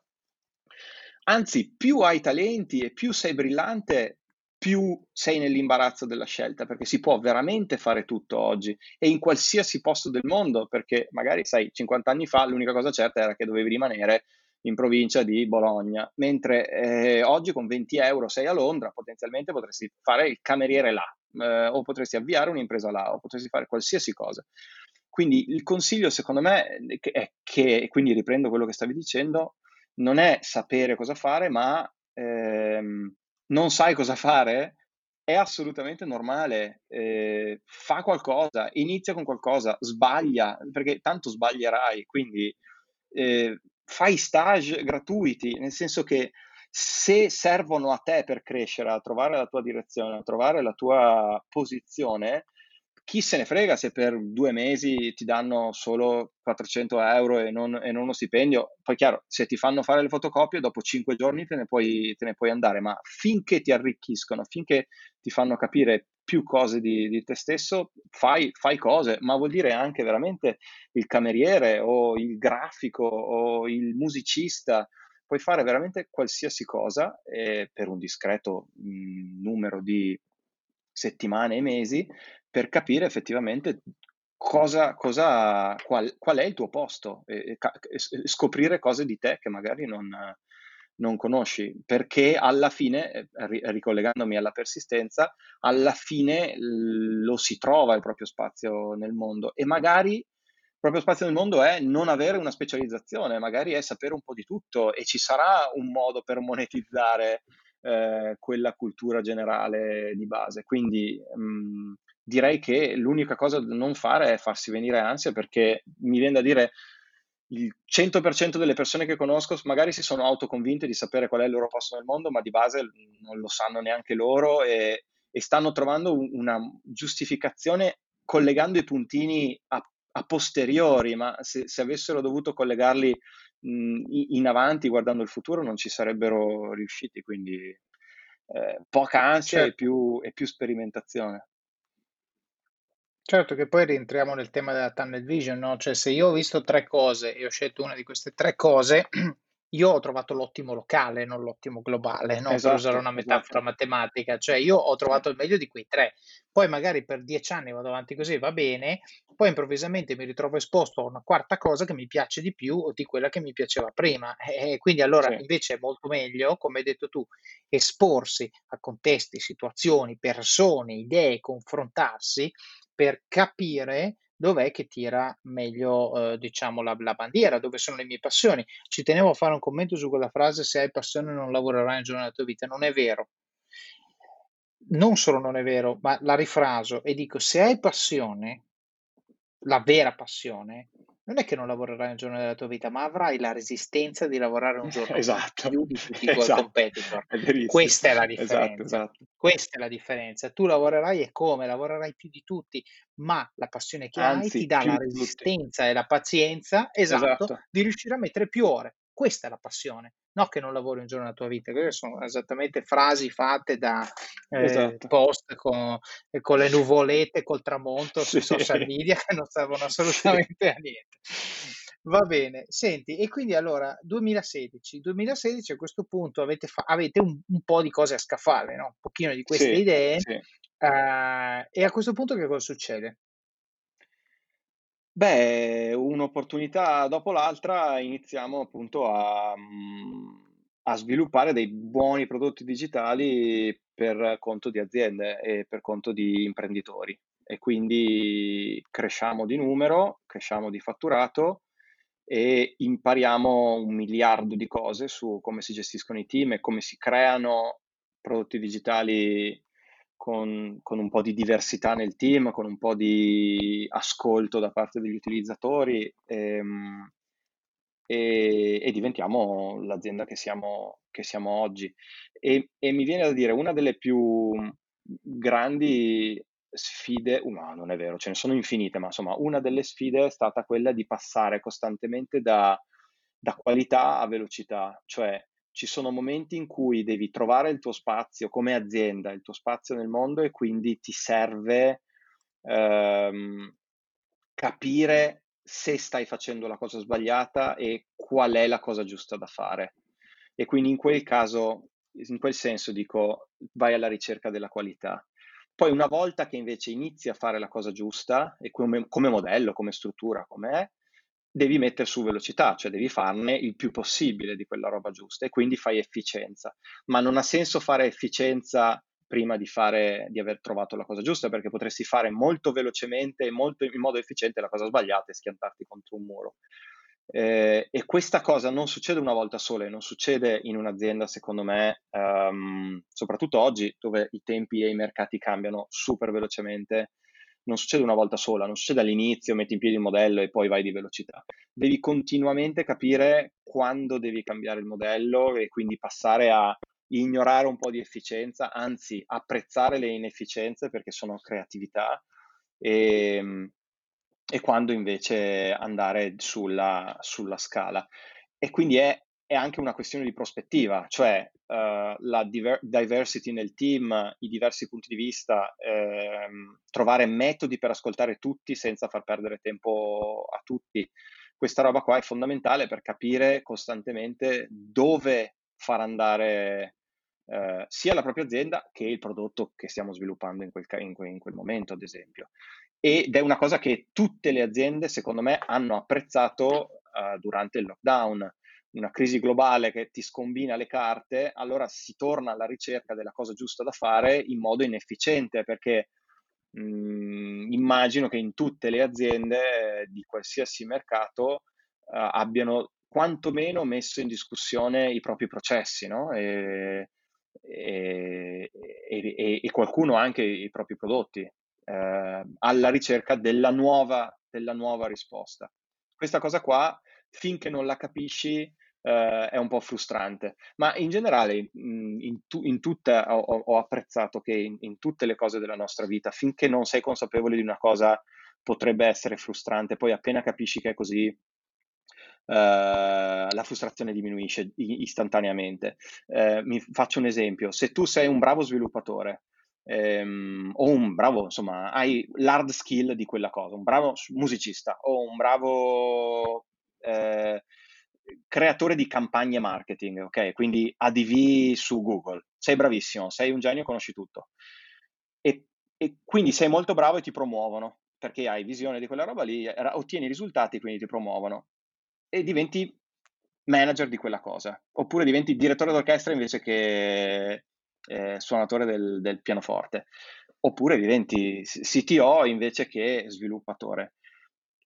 Anzi, più hai talenti e più sei brillante, più sei nell'imbarazzo della scelta, perché si può veramente fare tutto oggi e in qualsiasi posto del mondo, perché magari, sai, 50 anni fa l'unica cosa certa era che dovevi rimanere in provincia di Bologna, mentre eh, oggi con 20 euro sei a Londra, potenzialmente potresti fare il cameriere là, eh, o potresti avviare un'impresa là, o potresti fare qualsiasi cosa. Quindi il consiglio secondo me è che, quindi riprendo quello che stavi dicendo, non è sapere cosa fare, ma ehm, non sai cosa fare, è assolutamente normale. Eh, fa qualcosa, inizia con qualcosa, sbaglia, perché tanto sbaglierai, quindi eh, fai stage gratuiti, nel senso che se servono a te per crescere, a trovare la tua direzione, a trovare la tua posizione, chi se ne frega se per due mesi ti danno solo 400 euro e non, e non uno stipendio. Poi chiaro, se ti fanno fare le fotocopie, dopo cinque giorni te ne puoi, te ne puoi andare, ma finché ti arricchiscono, finché ti fanno capire più cose di, di te stesso, fai, fai, cose, ma vuol dire anche veramente il cameriere o il grafico o il musicista puoi fare veramente qualsiasi cosa eh, per un discreto mh, mm, numero di settimane e mesi per capire effettivamente cosa, cosa qual, qual, è il tuo posto e, e, e, scoprire cose di te che magari non, non conosci, perché alla fine, eh, ricollegandomi alla persistenza, alla fine lo si trova il proprio spazio nel mondo e magari proprio spazio nel mondo è non avere una specializzazione, magari è sapere un po' di tutto e ci sarà un modo per monetizzare eh, quella cultura generale di base. Quindi mh, mm, direi che l'unica cosa da non fare è farsi venire ansia perché mi viene da dire il 100% delle persone che conosco magari si sono autoconvinte di sapere qual è il loro posto nel mondo, ma di base non lo sanno neanche loro e, e stanno trovando una giustificazione collegando i puntini a a posteriori, ma se, se avessero dovuto collegarli mh, in avanti guardando il futuro non ci sarebbero riusciti, quindi eh, poca ansia certo. e, più, e più sperimentazione. Certo che poi rientriamo nel tema della tunnel vision, no? Cioè se io ho visto tre cose e ho scelto una di queste tre cose, (clears throat) io ho trovato l'ottimo locale, non l'ottimo globale, no? Esatto, per usare una metafora esatto. matematica, cioè io ho trovato il meglio di quei tre, poi magari per dieci anni vado avanti così, va bene, poi improvvisamente mi ritrovo esposto a una quarta cosa che mi piace di più di quella che mi piaceva prima, e quindi allora sì. invece è molto meglio, come hai detto tu, esporsi a contesti, situazioni, persone, idee, confrontarsi per capire dov'è che tira meglio, eh, diciamo, la, la, bandiera, dove sono le mie passioni. Ci tenevo a fare un commento su quella frase, se hai passione non lavorerai un giorno della tua vita, non è vero. Non solo non è vero, ma la rifraso e dico, se hai passione, la vera passione, non è che non lavorerai un giorno della tua vita, ma avrai la resistenza di lavorare un (laughs) giorno esatto. più di tutti i tuoi esatto. competitor. È Questa è la esatto, differenza. Esatto, Questa è la differenza. Tu lavorerai e come? Lavorerai più di tutti, ma la passione che Anzi, hai ti dà la resistenza e la pazienza esatto, esatto, di riuscire a mettere più ore. Questa è la passione, no che non lavori un giorno della tua vita. Queste sono esattamente frasi fatte da eh, esatto. post con, con, le nuvolette, col tramonto sì. sui social media che non servono (laughs) assolutamente a niente. Va bene, senti, e quindi allora 2016, 2016 a questo punto avete, fa- avete un, un, po' di cose a scaffale, no? un pochino di queste sì, idee, sì. Uh, e a questo punto che cosa succede? Beh, un'opportunità dopo l'altra iniziamo appunto a, mhmm, a sviluppare dei buoni prodotti digitali per conto di aziende e per conto di imprenditori. E quindi cresciamo di numero, cresciamo di fatturato e impariamo un miliardo di cose su come si gestiscono i team e come si creano prodotti digitali con, con, un po' di diversità nel team, con un po' di ascolto da parte degli utilizzatori ehm, e, e, diventiamo l'azienda che siamo, che siamo oggi. E, e, mi viene da dire, una delle più grandi sfide, no, non è vero, ce ne sono infinite, ma insomma, una delle sfide è stata quella di passare costantemente da, da qualità a velocità, cioè ci sono momenti in cui devi trovare il tuo spazio come azienda, il tuo spazio nel mondo e quindi ti serve ehm, capire se stai facendo la cosa sbagliata e qual è la cosa giusta da fare. E quindi in quel caso, in quel senso dico, vai alla ricerca della qualità. Poi una volta che invece inizi a fare la cosa giusta, e come, come modello, come struttura, come è, devi mettere su velocità, cioè devi farne il più possibile di quella roba giusta e quindi fai efficienza. Ma non ha senso fare efficienza prima di, fare, di aver trovato la cosa giusta, perché potresti fare molto velocemente e molto, in modo efficiente la cosa sbagliata e schiantarti contro un muro. Eh, e questa cosa non succede una volta sola, non succede in un'azienda, secondo me, um, soprattutto oggi dove i tempi e i mercati cambiano super velocemente, non succede una volta sola, non succede all'inizio, metti in piedi il modello e poi vai di velocità. Devi continuamente capire quando devi cambiare il modello e quindi passare a ignorare un po' di efficienza, anzi apprezzare le inefficienze perché sono creatività e, ehm, e quando invece andare sulla, sulla scala. E quindi è, è, anche una questione di prospettiva, cioè uh, la diver- diversity nel team, i diversi punti di vista, ehm, trovare metodi per ascoltare tutti senza far perdere tempo a tutti. Questa roba qua è fondamentale per capire costantemente dove far andare eh, sia la propria azienda che il prodotto che stiamo sviluppando in quel, in quel, in quel momento, ad esempio. Ed è una cosa che tutte le aziende, secondo me, hanno apprezzato uh, durante il lockdown. Una crisi globale che ti scombina le carte, allora si torna alla ricerca della cosa giusta da fare in modo inefficiente, perché mh, mm, immagino che in tutte le aziende di qualsiasi mercato uh, abbiano quantomeno messo in discussione i propri processi, no? E, e, e, e qualcuno anche i propri prodotti eh, alla ricerca della nuova, della nuova risposta. Questa cosa qua, finché non la capisci, Uh, è un po' frustrante. Ma in generale, in, tu, in tutta, ho, ho, apprezzato che in, in, tutte le cose della nostra vita, finché non sei consapevole di una cosa, potrebbe essere frustrante. Poi, appena capisci che è così, Uh, la frustrazione diminuisce istantaneamente. Uh, mi faccio un esempio: se tu sei un bravo sviluppatore ehm, o un bravo, insomma, hai l'hard skill di quella cosa, un bravo musicista o un bravo eh, creatore di campagne marketing, ok? Quindi ADV su Google, sei bravissimo, sei un genio, conosci tutto. E, e quindi sei molto bravo e ti promuovono perché hai visione di quella roba lì, ottieni risultati, quindi ti promuovono e diventi manager di quella cosa, oppure diventi direttore d'orchestra invece che eh, suonatore del, del, pianoforte, oppure diventi CTO invece che sviluppatore.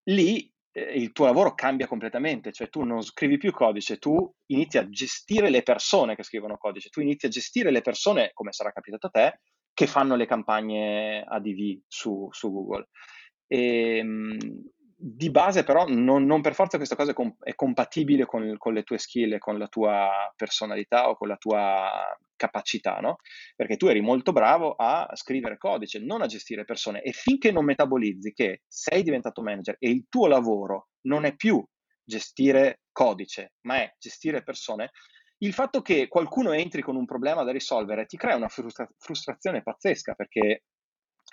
Lì il tuo lavoro cambia completamente, cioè tu non scrivi più codice, tu inizi a gestire le persone che scrivono codice, tu inizi a gestire le persone, come sarà capitato a te, che fanno le campagne ADV su, su Google. E, ehm, di base però non, non, per forza questa cosa è, com- è compatibile con, con, le tue skill e con la tua personalità o con la tua capacità, no? Perché tu eri molto bravo a scrivere codice, non a gestire persone e finché non metabolizzi che sei diventato manager e il tuo lavoro non è più gestire codice, ma è gestire persone, il fatto che qualcuno entri con un problema da risolvere ti crea una frustra- frustrazione pazzesca perché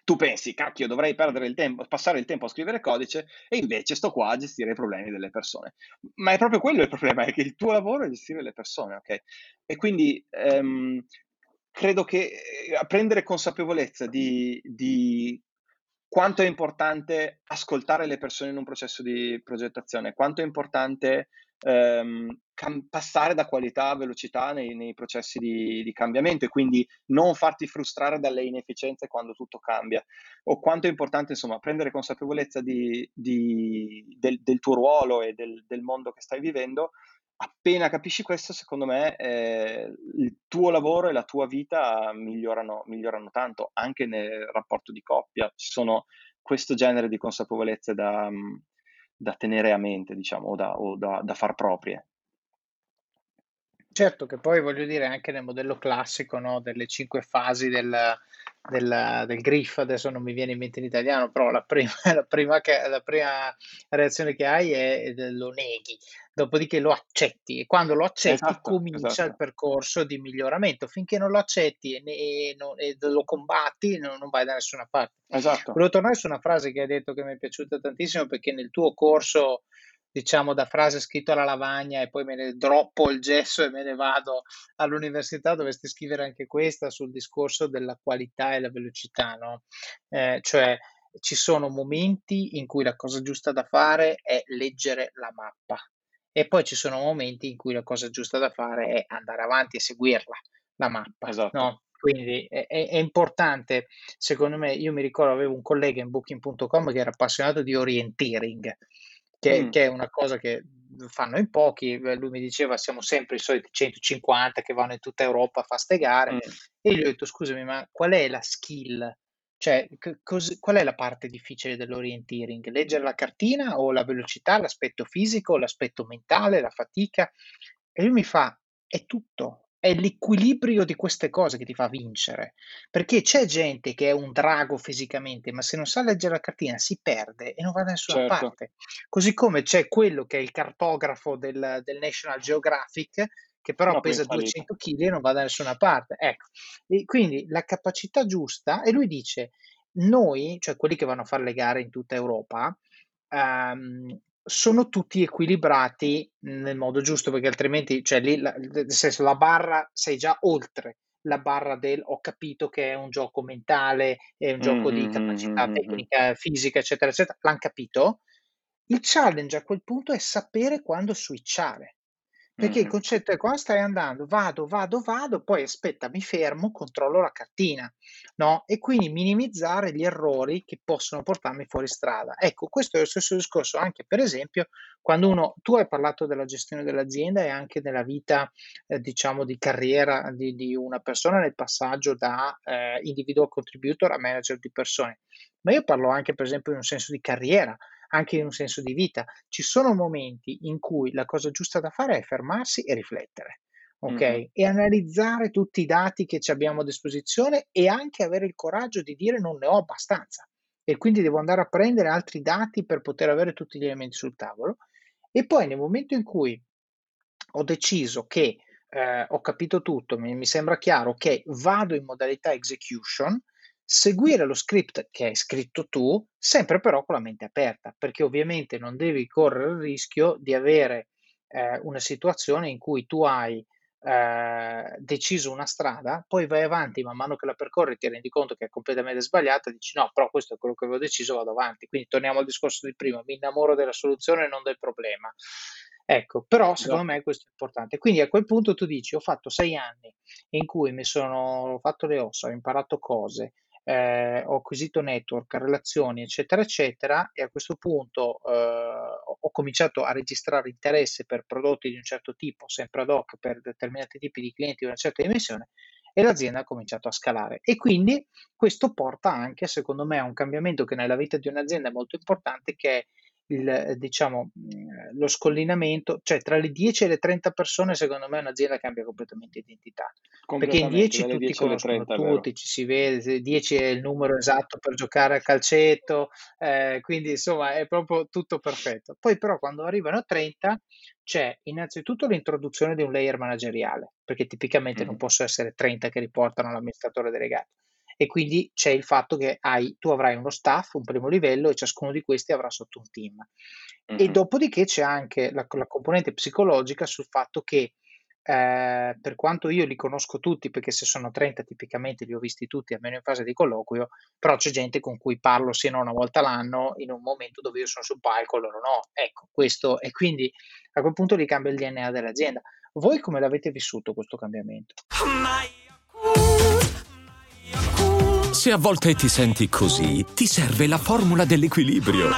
tu pensi, cacchio, dovrei perdere il tempo, passare il tempo a scrivere codice e invece sto qua a gestire i problemi delle persone. Ma è proprio quello il problema, (laughs) è che il tuo lavoro è gestire le persone, ok? E quindi ehm, credo che eh, prendere consapevolezza di, di quanto è importante ascoltare le persone in un processo di progettazione, quanto è importante ehm, cam- passare da qualità a velocità nei, nei processi di, di, cambiamento e quindi non farti frustrare dalle inefficienze quando tutto cambia, o quanto è importante insomma prendere consapevolezza di, di, del, del, tuo ruolo e del, del mondo che stai vivendo appena capisci questo, secondo me, eh, il tuo lavoro e la tua vita migliorano, migliorano, tanto, anche nel rapporto di coppia. Ci sono questo genere di consapevolezze da, da tenere a mente, diciamo, o da, o da, da far proprie. Certo che poi voglio dire anche nel modello classico, no, delle cinque fasi del, del, del GRIF, adesso non mi viene in mente in italiano, però la prima, (laughs) la prima, che, la prima reazione che hai è lo neghi, dopodiché lo accetti e quando lo accetti Esatto, comincia il esatto. percorso di miglioramento. Finché non lo accetti e, ne- e non- e lo combatti, non, non vai da nessuna parte. Esatto. Volevo tornare su una frase che hai detto che mi è piaciuta tantissimo perché nel tuo corso, diciamo, da frase scritto alla lavagna e poi me ne droppo il gesso e me ne vado all'università, dovresti scrivere anche questa sul discorso della qualità e la velocità, no? Eh, cioè ci sono momenti in cui la cosa giusta da fare è leggere la mappa e poi ci sono momenti in cui la cosa giusta da fare è andare avanti e seguirla, la mappa, Esatto. no? Quindi è, è- è importante, secondo me, io mi ricordo avevo un collega in Booking.com che era appassionato di orienteering, che, Mm, che è una cosa che fanno in pochi, eh, lui mi diceva siamo sempre i soliti 150 che vanno in tutta Europa a fare ste gare mm. e gli ho detto scusami ma qual è la skill cioè, cos- qual è la parte difficile dell'orienteering? Leggere la cartina o la velocità, l'aspetto fisico, l'aspetto mentale, la fatica? E lui mi fa, è tutto, è l'equilibrio di queste cose che ti fa vincere. Perché c'è gente che è un drago fisicamente, ma se non sa leggere la cartina si perde e non va da nessuna Certo. parte. Così come c'è quello che è il cartografo del, del National Geographic, che però No, pesa in salita. 200 kg e non va da nessuna parte. Ecco, e quindi la capacità giusta, e lui dice, noi, cioè quelli che vanno a fare le gare in tutta Europa, ehm, sono tutti equilibrati nel modo giusto, perché altrimenti, cioè lì, la, nel senso, la barra sei già oltre la barra del ho capito che è un gioco mentale, è un gioco di Mm, capacità tecnica, fisica, eccetera, eccetera, l'hanno capito. Il challenge a quel punto è sapere quando switchare. Perché il Mhm. concetto è quando stai andando, vado, vado, vado, poi aspetta, mi fermo, controllo la cartina, no? E quindi minimizzare gli errori che possono portarmi fuori strada. Ecco, questo è lo stesso discorso anche, per esempio, quando uno, tu hai parlato della gestione dell'azienda e anche della vita, eh, diciamo, di carriera di, di una persona nel passaggio da eh, individual contributor a manager di persone. Ma io parlo anche, per esempio, in un senso di carriera anche in un senso di vita. Ci sono momenti in cui la cosa giusta da fare è fermarsi e riflettere, ok? Mhm. E analizzare tutti i dati che ci abbiamo a disposizione e anche avere il coraggio di dire non ne ho abbastanza e quindi devo andare a prendere altri dati per poter avere tutti gli elementi sul tavolo. E poi nel momento in cui ho deciso che eh, ho capito tutto, mi, mi sembra chiaro che vado in modalità execution, seguire lo script che hai scritto tu, sempre però con la mente aperta, perché ovviamente non devi correre il rischio di avere eh, una situazione in cui tu hai eh, deciso una strada, poi vai avanti man mano che la percorri, ti rendi conto che è completamente sbagliata, dici no, però questo è quello che avevo deciso, vado avanti. Quindi torniamo al discorso di prima, mi innamoro della soluzione e non del problema. Ecco, però secondo Esatto. me questo è importante. Quindi a quel punto tu dici, ho fatto sei anni in cui mi sono fatto le ossa, ho imparato cose, eh, ho acquisito network, relazioni, eccetera, eccetera, e a questo punto eh, ho, cominciato a registrare interesse per prodotti di un certo tipo, sempre ad hoc, per determinati tipi di clienti di una certa dimensione, e l'azienda ha cominciato a scalare. E quindi questo porta anche, secondo me, a un cambiamento che nella vita di un'azienda è molto importante, che è il, diciamo, mh, lo scollinamento, cioè tra le 10 e le 30 persone, secondo me un'azienda cambia completamente identità. Perché in Completamente, 10 dalle tutti 10 alle conoscono 30, è vero. tutti, ci si vede, 10 è il numero esatto per giocare a calcetto, eh, quindi insomma è proprio tutto perfetto. Poi però quando arrivano a 30 c'è innanzitutto l'introduzione di un layer manageriale, perché tipicamente non Mhm. possono essere 30 che riportano all'amministratore delegato. E quindi c'è il fatto che hai, tu avrai uno staff, un primo livello, e ciascuno di questi avrà sotto un team. E Mhm. dopodiché c'è anche la, la componente psicologica sul fatto che eh, per quanto io li conosco tutti, perché se sono 30 tipicamente li ho visti tutti, almeno in fase di colloquio, però c'è gente con cui parlo sia non una volta l'anno in un momento dove io sono sul palco e loro no. Ecco, questo e quindi a quel punto li cambia il DNA dell'azienda. Voi come l'avete vissuto questo cambiamento? Se a volte ti senti così, ti serve la formula dell'equilibrio.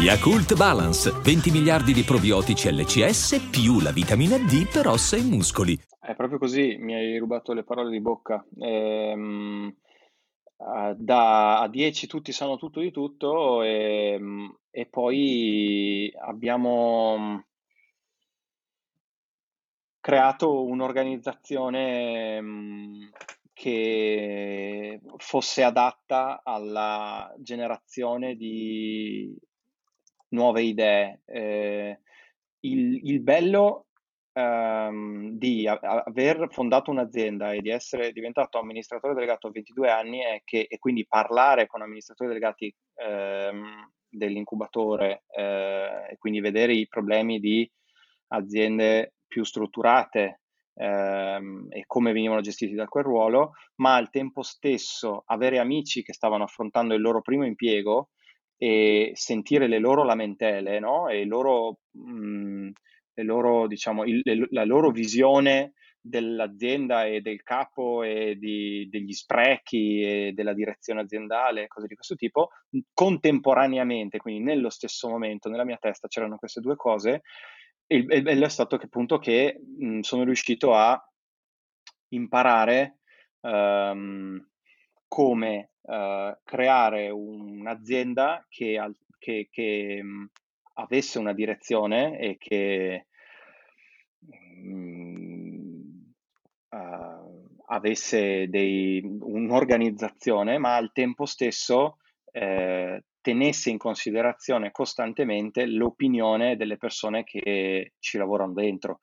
Yakult Balance, 20 miliardi di probiotici LCS più la vitamina D per ossa e muscoli. È proprio così, mi hai rubato le parole di bocca. Ehm, eh, da a 10 tutti sanno tutto di tutto e, e poi abbiamo creato un'organizzazione mh, che fosse adatta alla generazione di nuove idee. Eh, il, il, bello ehm, di a- aver fondato un'azienda e di essere diventato amministratore delegato a 22 anni è che, e quindi parlare con amministratori delegati ehm, dell'incubatore eh, e quindi vedere i problemi di aziende più strutturate ehm, e come venivano gestiti da quel ruolo, ma al tempo stesso avere amici che stavano affrontando il loro primo impiego e sentire le loro lamentele no? e loro, mh, mm, le loro, diciamo, il, le, la loro visione dell'azienda e del capo e di, degli sprechi e della direzione aziendale, cose di questo tipo, contemporaneamente, quindi nello stesso momento, nella mia testa c'erano queste due cose il, bello è stato che appunto che mh, sono riuscito a imparare um, come uh, creare un'azienda che, che, che mh, avesse una direzione e che mh, uh, avesse dei, un'organizzazione, ma al tempo stesso eh, tenesse in considerazione costantemente l'opinione delle persone che ci lavorano dentro.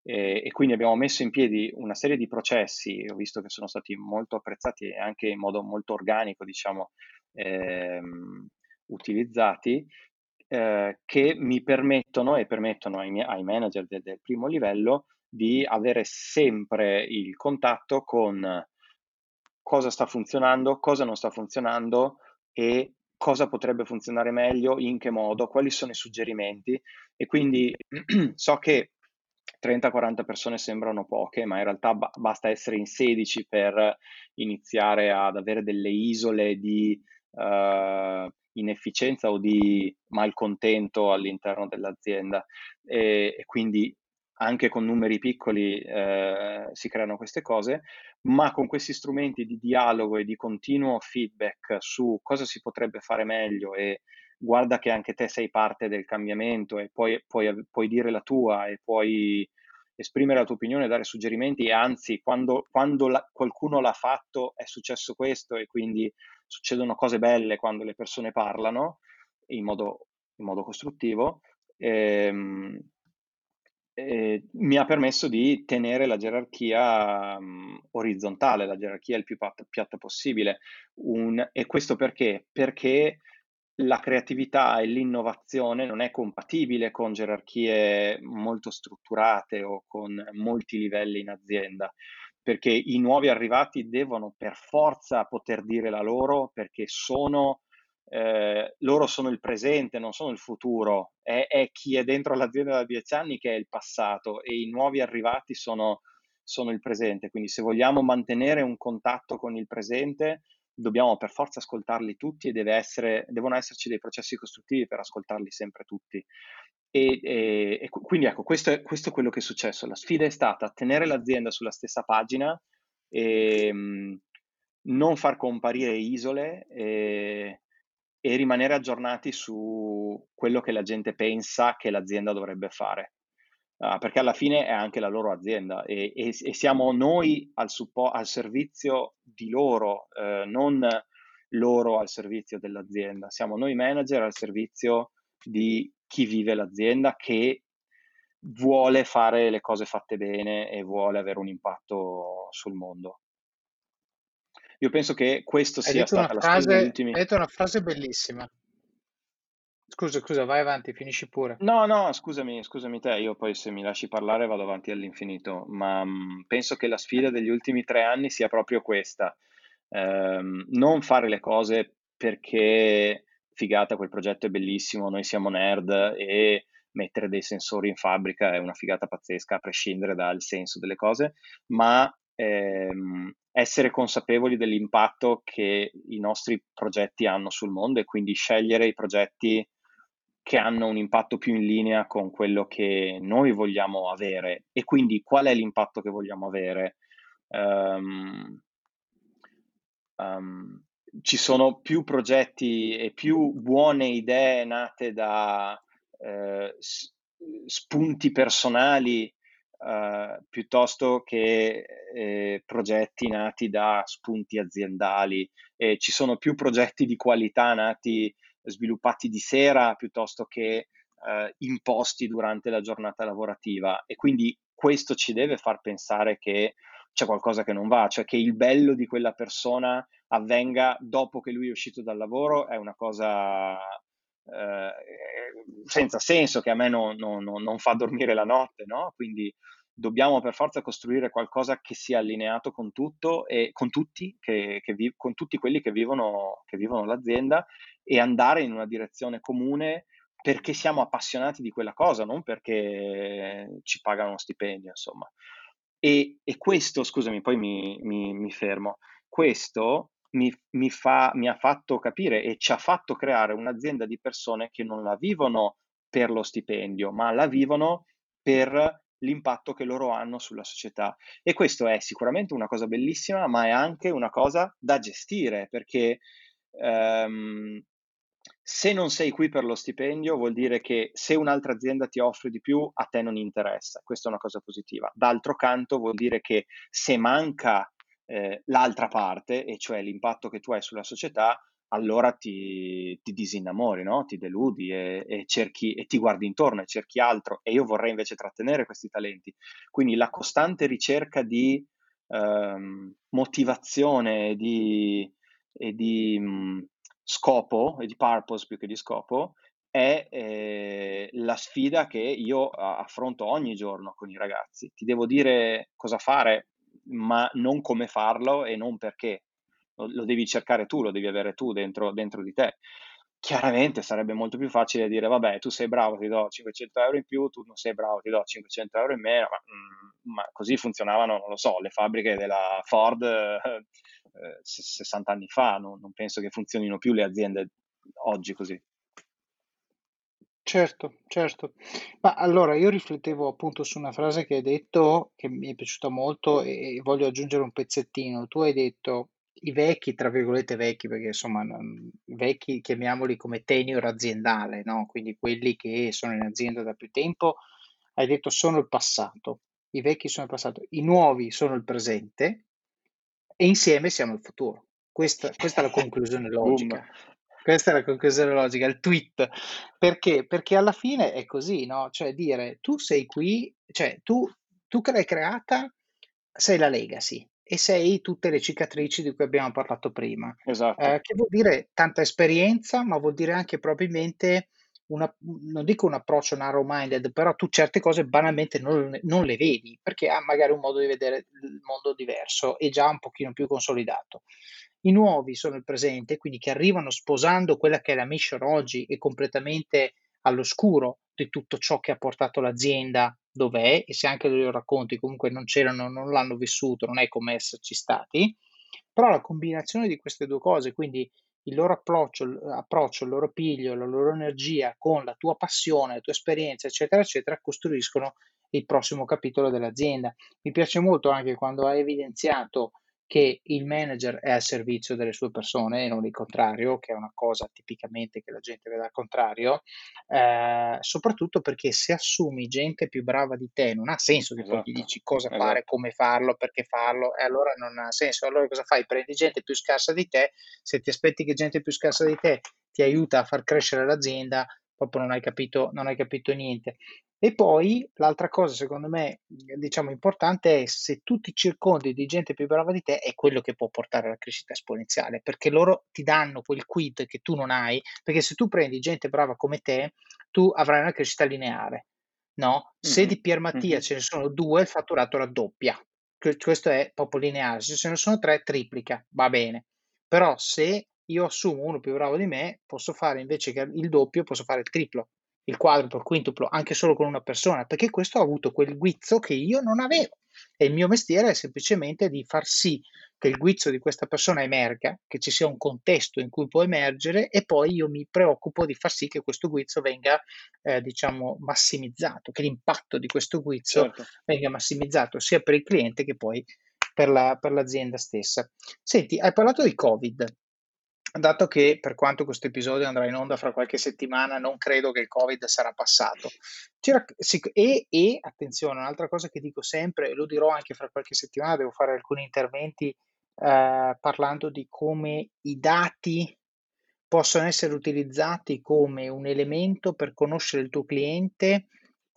E, e, quindi abbiamo messo in piedi una serie di processi, ho visto che sono stati molto apprezzati e anche in modo molto organico, diciamo, ehm, utilizzati, eh, che mi permettono e permettono ai, ai manager del, del primo livello di avere sempre il contatto con cosa sta funzionando, cosa non sta funzionando e cosa potrebbe funzionare meglio, in che modo, quali sono i suggerimenti. E quindi (clears throat) so che 30-40 persone sembrano poche, ma in realtà ba- basta essere in 16 per iniziare ad avere delle isole di uh, inefficienza o di malcontento all'interno dell'azienda. E, e quindi anche con numeri piccoli eh, si creano queste cose, ma con questi strumenti di dialogo e di continuo feedback su cosa si potrebbe fare meglio e guarda che anche te sei parte del cambiamento e poi puoi, puoi dire la tua e puoi esprimere la tua opinione, dare suggerimenti e anzi quando, quando la, qualcuno l'ha fatto è successo questo e quindi succedono cose belle quando le persone parlano in modo, in modo costruttivo. Ehm, eh, mi ha permesso di tenere la gerarchia um, orizzontale, la gerarchia il più pat- piatta possibile. Un, e questo perché? Perché la creatività e l'innovazione non è compatibile con gerarchie molto strutturate o con molti livelli in azienda, perché i nuovi arrivati devono per forza poter dire la loro perché sono eh, loro sono il presente, non sono il futuro, è, è, chi è dentro l'azienda da dieci anni che è il passato e i nuovi arrivati sono, sono il presente. Quindi se vogliamo mantenere un contatto con il presente, dobbiamo per forza ascoltarli tutti e essere, devono esserci dei processi costruttivi per ascoltarli sempre tutti. E, e, e quindi ecco, questo è, questo è, quello che è successo. La sfida è stata tenere l'azienda sulla stessa pagina e mh, non far comparire isole e, e rimanere aggiornati su quello che la gente pensa che l'azienda dovrebbe fare. Uh, perché alla fine è anche la loro azienda e, e, e siamo noi al, suppo- al, servizio di loro, eh, non loro al servizio dell'azienda. Siamo noi manager al servizio di chi vive l'azienda che vuole fare le cose fatte bene e vuole avere un impatto sul mondo. Io penso che questo Hai sia stata la storia degli frase, ultimi... hai detto una frase bellissima. Scusa, scusa, vai avanti, finisci pure. No, no, scusami, scusami te, io poi se mi lasci parlare vado avanti all'infinito, ma mh, penso che la sfida degli ultimi tre anni sia proprio questa. Ehm, non fare le cose perché figata, quel progetto è bellissimo, noi siamo nerd e mettere dei sensori in fabbrica è una figata pazzesca a prescindere dal senso delle cose, ma ehm, essere consapevoli dell'impatto che i nostri progetti hanno sul mondo e quindi scegliere i progetti che hanno un impatto più in linea con quello che noi vogliamo avere. E quindi qual è l'impatto che vogliamo avere? Um, um, ci sono più progetti e più buone idee nate da eh, spunti personali uh, piuttosto che eh, progetti nati da spunti aziendali. E ci sono più progetti di qualità nati, sviluppati di sera piuttosto che uh, imposti durante la giornata lavorativa. E quindi questo ci deve far pensare che c'è qualcosa che non va, cioè che il bello di quella persona avvenga dopo che lui è uscito dal lavoro è una cosa eh, senza senso che a me non, non, non, fa dormire la notte, no? Quindi dobbiamo per forza costruire qualcosa che sia allineato con tutto e con tutti, che, che vi, con tutti quelli che vivono, che vivono l'azienda e andare in una direzione comune perché siamo appassionati di quella cosa, non perché ci pagano uno stipendio, insomma. E, e questo, scusami, poi mi, mi, mi fermo, questo mi, mi, fa, mi ha fatto capire e ci ha fatto creare un'azienda di persone che non la vivono per lo stipendio, ma la vivono per l'impatto che loro hanno sulla società. E questo è sicuramente una cosa bellissima, ma è anche una cosa da gestire, perché um, se non sei qui per lo stipendio vuol dire che se un'altra azienda ti offre di più, a te non interessa. Questa è una cosa positiva. D'altro canto vuol dire che se manca eh, l'altra parte, e cioè l'impatto che tu hai sulla società, allora ti, ti disinnamori, no? ti deludi e, e, cerchi, e ti guardi intorno e cerchi altro. E io vorrei invece trattenere questi talenti. Quindi la costante ricerca di ehm, motivazione e di, e di mh, scopo, e di purpose più che di scopo, è eh, la sfida che io affronto ogni giorno con i ragazzi. Ti devo dire cosa fare ma non come farlo e non perché. Lo, lo devi cercare tu, lo devi avere tu dentro, dentro, di te. Chiaramente sarebbe molto più facile dire, vabbè, tu sei bravo, ti do 500 euro in più, tu non sei bravo, ti do 500 euro in meno, ma, mm, ma così funzionavano, non lo so, le fabbriche della Ford eh, 60 anni fa, no? non penso che funzionino più le aziende oggi così. Certo, certo. Ma allora io riflettevo appunto su una frase che hai detto che mi è piaciuta molto e voglio aggiungere un pezzettino. Tu hai detto i vecchi, tra virgolette vecchi, perché insomma non- vecchi chiamiamoli come tenure aziendale, no? Quindi quelli che sono in azienda da più tempo, hai detto sono il passato. I vecchi sono il passato, i nuovi sono il presente e insieme siamo il futuro. Questa, questa è la conclusione (laughs) Boom. logica. Questa è la conclusione logica, il tweet. Perché? Perché alla fine è così, no? Cioè dire tu sei qui, cioè tu, tu che l'hai creata sei la legacy e sei tutte le cicatrici di cui abbiamo parlato prima. Esatto. Eh, che vuol dire tanta esperienza, ma vuol dire anche probabilmente una, non dico un approccio narrow minded, però tu certe cose banalmente non, non, le vedi perché ha magari un modo di vedere il mondo diverso e già un pochino più consolidato. I nuovi sono il presente, quindi che arrivano sposando quella che è la mission oggi e completamente all'oscuro di tutto ciò che ha portato l'azienda dove è e se anche lo racconti comunque non c'erano, non l'hanno vissuto, non è come esserci stati, però la combinazione di queste due cose, quindi il loro approccio, approccio, il loro piglio, la loro energia con la tua passione, la tua esperienza, eccetera, eccetera, costruiscono il prossimo capitolo dell'azienda. Mi piace molto anche quando hai evidenziato che il manager è al servizio delle sue persone e non il contrario, che è una cosa tipicamente che la gente vede al contrario, eh, soprattutto perché se assumi gente più brava di te non ha senso che esatto. poi gli dici cosa esatto. fare, come farlo, perché farlo, e allora non ha senso. Allora cosa fai? Prendi gente più scarsa di te, se ti aspetti che gente più scarsa di te ti aiuta a far crescere l'azienda, proprio non hai capito, non hai capito niente. E poi l'altra cosa, secondo me, diciamo importante è se tu ti circondi di gente più brava di te, è quello che può portare alla crescita esponenziale, perché loro ti danno quel quid che tu non hai, perché se tu prendi gente brava come te, tu avrai una crescita lineare. No? Se mm-hmm. di Pier Mattia mm-hmm. ce ne sono due, il fatturato raddoppia. Questo è proprio lineare. Se ce ne sono tre, triplica. Va bene. Però se io assumo uno più bravo di me, posso fare invece che il doppio, posso fare il triplo il quadruplo, il quintuplo, anche solo con una persona, perché questo ha avuto quel guizzo che io non avevo. E il mio mestiere è semplicemente di far sì che il guizzo di questa persona emerga, che ci sia un contesto in cui può emergere e poi io mi preoccupo di far sì che questo guizzo venga, eh, diciamo, massimizzato, che l'impatto di questo guizzo certo. venga massimizzato sia per il cliente che poi per, la, per l'azienda stessa. Senti, hai parlato di Covid. Dato che per quanto questo episodio andrà in onda fra qualche settimana, non credo che il Covid sarà passato. E, e attenzione, un'altra cosa che dico sempre, e lo dirò anche fra qualche settimana, devo fare alcuni interventi eh, parlando di come i dati possono essere utilizzati come un elemento per conoscere il tuo cliente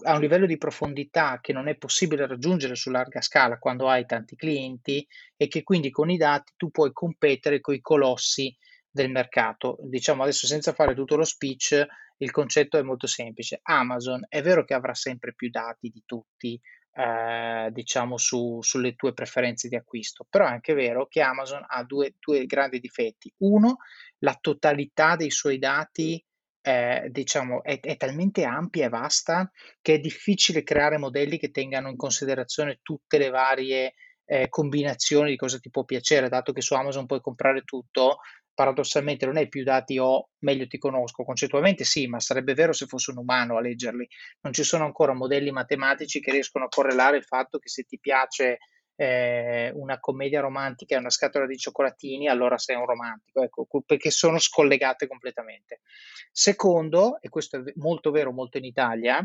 a un livello di profondità che non è possibile raggiungere su larga scala quando hai tanti clienti e che quindi con i dati tu puoi competere con i colossi del mercato. Diciamo adesso senza fare tutto lo speech, il concetto è molto semplice. Amazon è vero che avrà sempre più dati di tutti, eh, diciamo su, sulle tue preferenze di acquisto, però è anche vero che Amazon ha due, due grandi difetti. Uno, la totalità dei suoi dati eh, diciamo, è, è, talmente ampia e vasta che è difficile creare modelli che tengano in considerazione tutte le varie eh, combinazioni di cosa ti può piacere, dato che su Amazon puoi comprare tutto, paradossalmente non hai più dati o meglio ti conosco, concettualmente sì, ma sarebbe vero se fosse un umano a leggerli. Non ci sono ancora modelli matematici che riescono a correlare il fatto che se ti piace eh, una commedia romantica e una scatola di cioccolatini, allora sei un romantico, ecco, perché sono scollegate completamente. Secondo, e questo è molto vero molto in Italia,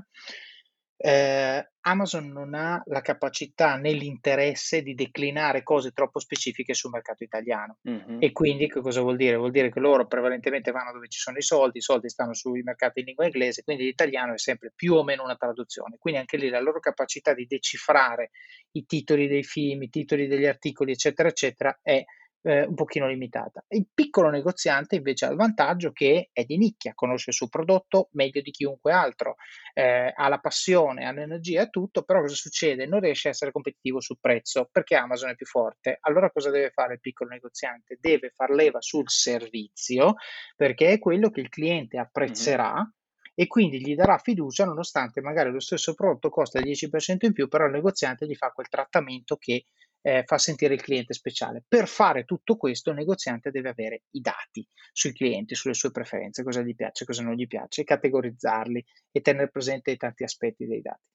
eh, Amazon non ha la capacità né l'interesse di declinare cose troppo specifiche sul mercato italiano. Mm-hmm. E quindi che cosa vuol dire? Vuol dire che loro prevalentemente vanno dove ci sono i soldi, i soldi stanno sui mercati in lingua inglese, quindi l'italiano è sempre più o meno una traduzione. Quindi anche lì la loro capacità di decifrare i titoli dei film, i titoli degli articoli, eccetera, eccetera, è eh, un pochino limitata. Il piccolo negoziante invece ha il vantaggio che è di nicchia, conosce il suo prodotto meglio di chiunque altro, eh, ha la passione, ha l'energia, ha tutto, però cosa succede? Non riesce a essere competitivo sul prezzo perché Amazon è più forte. Allora cosa deve fare il piccolo negoziante? Deve far leva sul servizio perché è quello che il cliente apprezzerà. Mm-hmm e quindi gli darà fiducia nonostante magari lo stesso prodotto costa il 10% in più, però il negoziante gli fa quel trattamento che eh, fa sentire il cliente speciale. Per fare tutto questo il negoziante deve avere i dati sui clienti, sulle sue preferenze, cosa gli piace, cosa non gli piace, categorizzarli e tenere presente tanti aspetti dei dati.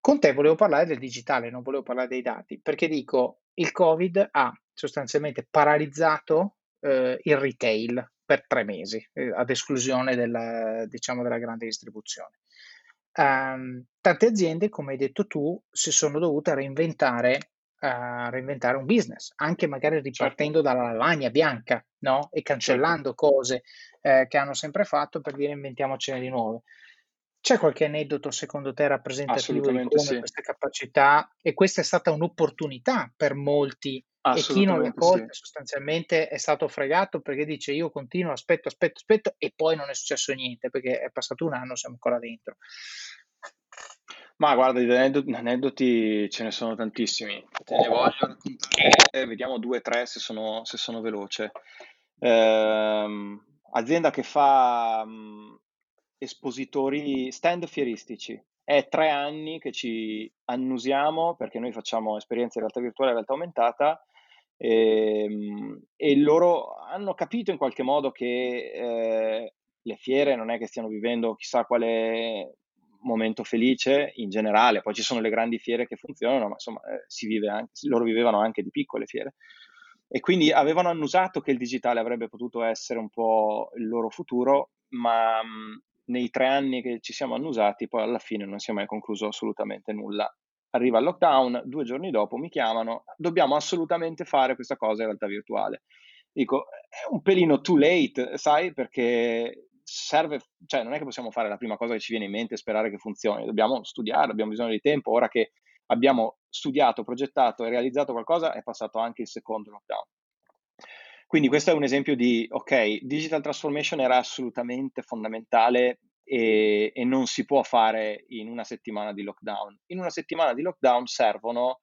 Con te volevo parlare del digitale, non volevo parlare dei dati, perché dico il Covid ha sostanzialmente paralizzato eh, il retail per tre mesi, eh, ad esclusione della, diciamo, della grande distribuzione. Um, tante aziende, come hai detto tu, si sono dovute reinventare a reinventare un business, anche magari certo. ripartendo certo. dalla lavagna bianca, no? E cancellando certo. cose eh, che hanno sempre fatto per dire inventiamocene di nuove. C'è qualche aneddoto secondo te rappresentativo di come sì. queste capacità e questa è stata un'opportunità per molti e chi non l'ha colta sì. sostanzialmente è stato fregato perché dice io continuo, aspetto, aspetto, aspetto e poi non è successo niente perché è passato un anno, siamo ancora dentro. Ma guarda, di aneddoti, aneddoti ce ne sono tantissimi. Te ne voglio raccontare, vediamo due o tre se sono, se sono veloce. Ehm, azienda che fa mh, espositori, stand fieristici. È tre anni che ci annusiamo perché noi facciamo esperienze in realtà virtuale e realtà aumentata e, ehm, e loro hanno capito in qualche modo che eh, le fiere non è che stiano vivendo chissà quale momento felice in generale, poi ci sono le grandi fiere che funzionano, ma insomma eh, vive anche, loro vivevano anche di piccole fiere. E quindi avevano annusato che il digitale avrebbe potuto essere un po' il loro futuro, ma mh, nei tre anni che ci siamo annusati, poi alla fine non si è mai concluso assolutamente nulla. Arriva il lockdown, due giorni dopo mi chiamano, dobbiamo assolutamente fare questa cosa in realtà virtuale. Dico, è un pelino too late, sai, perché serve, cioè non è che possiamo fare la prima cosa che ci viene in mente e sperare che funzioni, dobbiamo studiare, abbiamo bisogno di tempo, ora che abbiamo studiato, progettato e realizzato qualcosa è passato anche il secondo lockdown. Quindi questo è un esempio di, ok, digital transformation era assolutamente fondamentale e, e, non si può fare in una settimana di lockdown. In una settimana di lockdown servono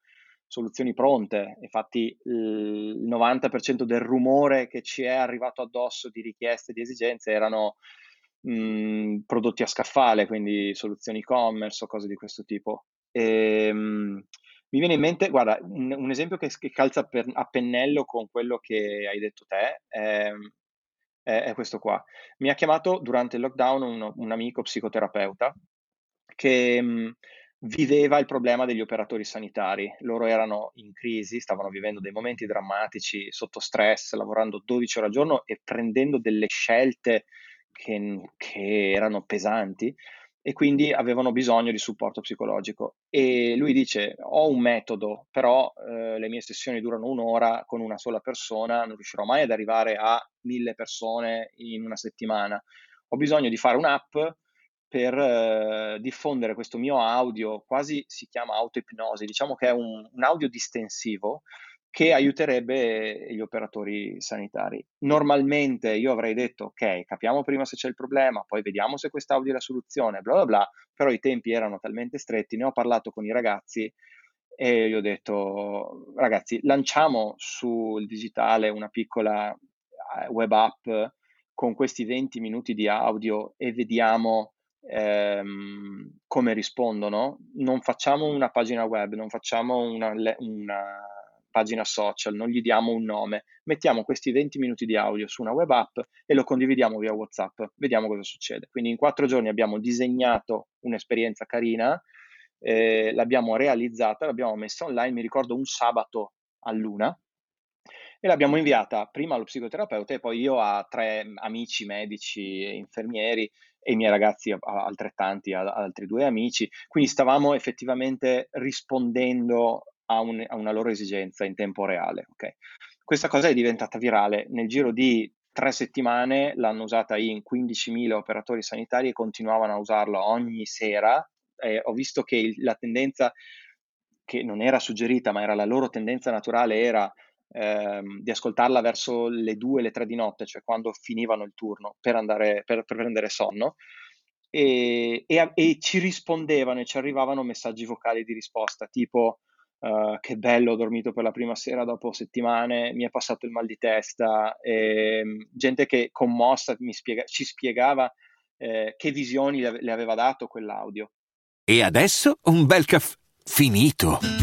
soluzioni pronte, infatti il 90% del rumore che ci è arrivato addosso di richieste, di esigenze erano mh, prodotti a scaffale, quindi soluzioni e-commerce o cose di questo tipo. E, mh, mi viene in mente, guarda, un, un esempio che, che calza per, a pennello con quello che hai detto te è, è, è, questo qua. Mi ha chiamato durante il lockdown un, un amico psicoterapeuta che mh, viveva il problema degli operatori sanitari. Loro erano in crisi, stavano vivendo dei momenti drammatici, sotto stress, lavorando 12 ore al giorno e prendendo delle scelte che, che erano pesanti e quindi avevano bisogno di supporto psicologico. E lui dice: Ho un metodo, però eh, le mie sessioni durano un'ora con una sola persona, non riuscirò mai ad arrivare a mille persone in una settimana. Ho bisogno di fare un'app per eh, diffondere questo mio audio, quasi si chiama autoipnosi, diciamo che è un, un audio distensivo che aiuterebbe gli operatori sanitari. Normalmente io avrei detto, ok, capiamo prima se c'è il problema, poi vediamo se quest'audio è la soluzione, bla bla bla, però i tempi erano talmente stretti, ne ho parlato con i ragazzi e gli ho detto, ragazzi, lanciamo sul digitale una piccola eh, web app con questi 20 minuti di audio e vediamo ehm, come rispondono, non facciamo una pagina web, non facciamo una, una, pagina social, non gli diamo un nome, mettiamo questi 20 minuti di audio su una web app e lo condividiamo via WhatsApp, vediamo cosa succede. Quindi in quattro giorni abbiamo disegnato un'esperienza carina, eh, l'abbiamo realizzata, l'abbiamo messa online, mi ricordo un sabato a luna, e l'abbiamo inviata prima allo psicoterapeuta e poi io a tre amici medici e infermieri e i miei ragazzi altrettanti, altri due amici. Quindi stavamo effettivamente rispondendo a, un, a una loro esigenza in tempo reale. Okay? Questa cosa è diventata virale. Nel giro di tre settimane l'hanno usata in 15.000 operatori sanitari e continuavano a usarlo ogni sera. Eh, ho visto che il, la tendenza, che non era suggerita, ma era la loro tendenza naturale, era ehm, di ascoltarla verso le due, le tre di notte, cioè quando finivano il turno per, andare, per, per prendere sonno. E, e, e, ci rispondevano e ci arrivavano messaggi vocali di risposta tipo uh, che bello ho dormito per la prima sera dopo settimane mi è passato il mal di testa e, ehm, gente che commossa spiega, ci spiegava eh, che visioni le aveva dato quell'audio e adesso un bel caffè finito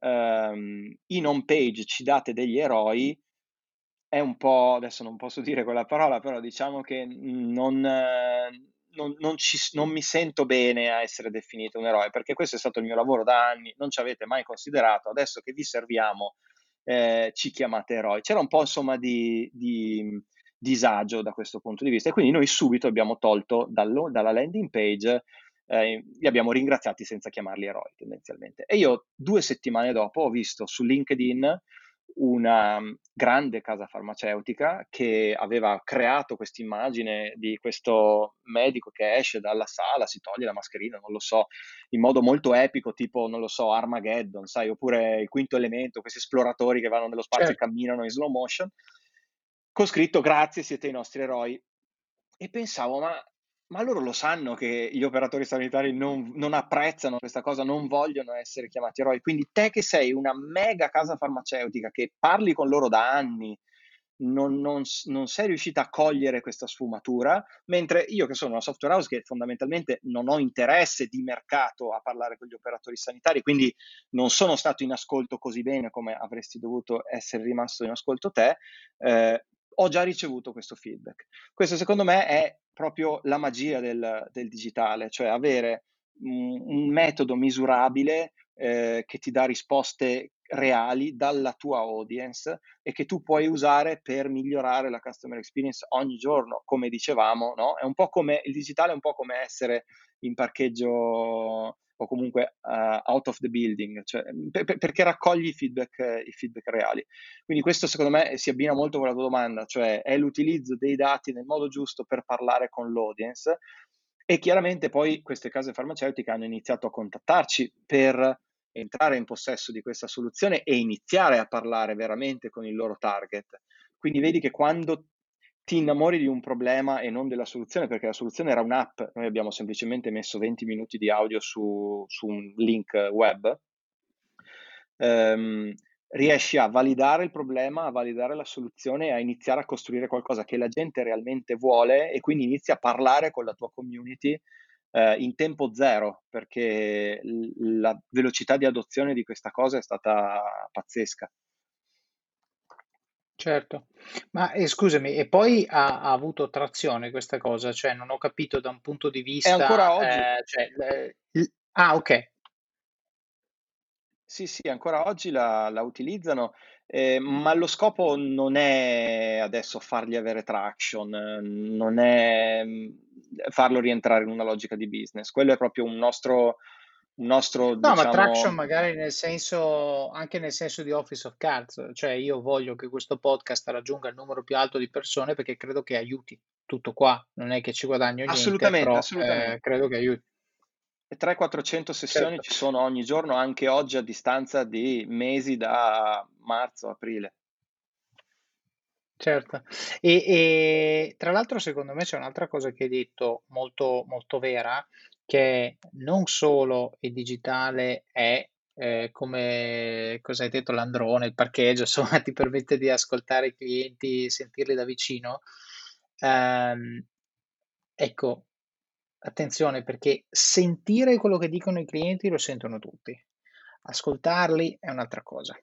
ehm, in home page ci date degli eroi, è un po', adesso non posso dire quella parola, però diciamo che non, non, non, ci, non mi sento bene a essere definito un eroe, perché questo è stato il mio lavoro da anni, non ci avete mai considerato, adesso che vi serviamo eh, ci chiamate eroi. C'era un po' insomma di, di disagio da questo punto di vista e quindi noi subito abbiamo tolto dallo, dalla landing page eh, li abbiamo ringraziati senza chiamarli eroi tendenzialmente. E io due settimane dopo ho visto su LinkedIn una mm, grande casa farmaceutica che aveva creato questa immagine di questo medico che esce dalla sala, si toglie la mascherina, non lo so, in modo molto epico, tipo, non lo so, Armageddon, sai, oppure il quinto elemento, questi esploratori che vanno nello spazio certo. e camminano in slow motion, con scritto grazie, siete i nostri eroi. E pensavo, ma ma loro lo sanno che gli operatori sanitari non, non, apprezzano questa cosa, non vogliono essere chiamati eroi. Quindi te che sei una mega casa farmaceutica, che parli con loro da anni, non, non, non, sei riuscita a cogliere questa sfumatura, mentre io che sono una software house che fondamentalmente non ho interesse di mercato a parlare con gli operatori sanitari, quindi non sono stato in ascolto così bene come avresti dovuto essere rimasto in ascolto te, eh, ho già ricevuto questo feedback. Questo secondo me è proprio la magia del, del digitale, cioè avere un, un metodo misurabile eh, che ti dà risposte reali dalla tua audience e che tu puoi usare per migliorare la customer experience ogni giorno, come dicevamo, no? È un po' come il digitale è un po' come essere in parcheggio o comunque uh, out of the building, cioè, per, per, perché raccogli i feedback, i feedback, reali. Quindi questo secondo me si abbina molto con la tua domanda, cioè è l'utilizzo dei dati nel modo giusto per parlare con l'audience e chiaramente poi queste case farmaceutiche hanno iniziato a contattarci per entrare in possesso di questa soluzione e iniziare a parlare veramente con il loro target. Quindi vedi che quando ti innamori di un problema e non della soluzione, perché la soluzione era un'app, noi abbiamo semplicemente messo 20 minuti di audio su, su un link web, ehm, riesci a validare il problema, a validare la soluzione e a iniziare a costruire qualcosa che la gente realmente vuole e quindi inizi a parlare con la tua community eh, in tempo zero, perché la velocità di adozione di questa cosa è stata pazzesca. Certo, ma eh, scusami, e poi ha, ha avuto trazione questa cosa? Cioè, non ho capito da un punto di È ancora vista, oggi. eh, cioè, eh, il- ah, ok, Sì, sì, ancora oggi la, la utilizzano, eh, ma lo scopo non è adesso fargli avere traction, eh, non è mm, farlo rientrare in una logica di business. Quello è proprio un nostro, un nostro, No, ma traction diciamo, magari nel senso, anche nel senso di Office of Cards, cioè io voglio che questo podcast raggiunga il numero più alto di persone perché credo che aiuti. Tutto qua, non è che ci guadagno niente, assolutamente, però eh, assolutamente. credo che aiuti. 300-400 sessioni Certo. ci sono ogni giorno, anche oggi a distanza di mesi da marzo, aprile. Certo, e, e tra l'altro secondo me c'è un'altra cosa che hai detto molto, molto vera, che non solo il digitale è eh, come cosa hai detto, l'androne, il parcheggio, (laughs) insomma, ti permette di ascoltare i clienti, sentirli da vicino. Ehm, ecco, attenzione perché sentire quello che dicono i clienti lo sentono tutti, ascoltarli è un'altra cosa.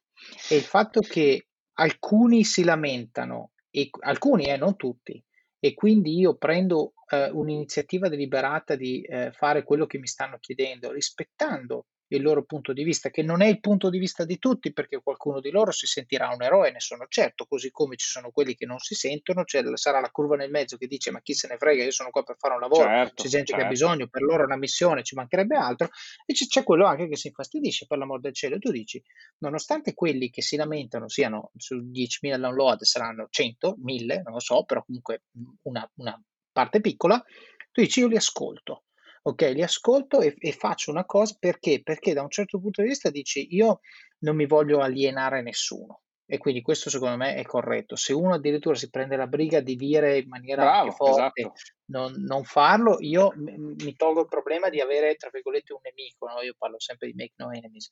E il fatto che alcuni si lamentano, e alcuni, eh, non tutti, e quindi io prendo eh, un'iniziativa deliberata di eh, fare quello che mi stanno chiedendo, rispettando il loro punto di vista, che non è il punto di vista di tutti, perché qualcuno di loro si sentirà un eroe, ne sono certo, così come ci sono quelli che non si sentono, cioè sarà la curva nel mezzo che dice ma chi se ne frega, io sono qua per fare un lavoro, Certo, c'è gente che ha certo. bisogno, per loro è una missione, ci mancherebbe altro, e c'è, c'è quello anche che si infastidisce per l'amor del cielo, tu dici, nonostante quelli che si lamentano siano su 10.000 download, saranno 100, 1000, non lo so, però comunque una, una parte piccola, tu dici io li ascolto, ok, li ascolto e, e faccio una cosa perché? Perché da un certo punto di vista dici io non mi voglio alienare nessuno. E quindi questo secondo me è corretto. Se uno addirittura si prende la briga di dire in maniera Bravo, forte esatto. non, non farlo, io mi tolgo il problema di avere, tra virgolette, un nemico, no? Io parlo sempre di make no enemies.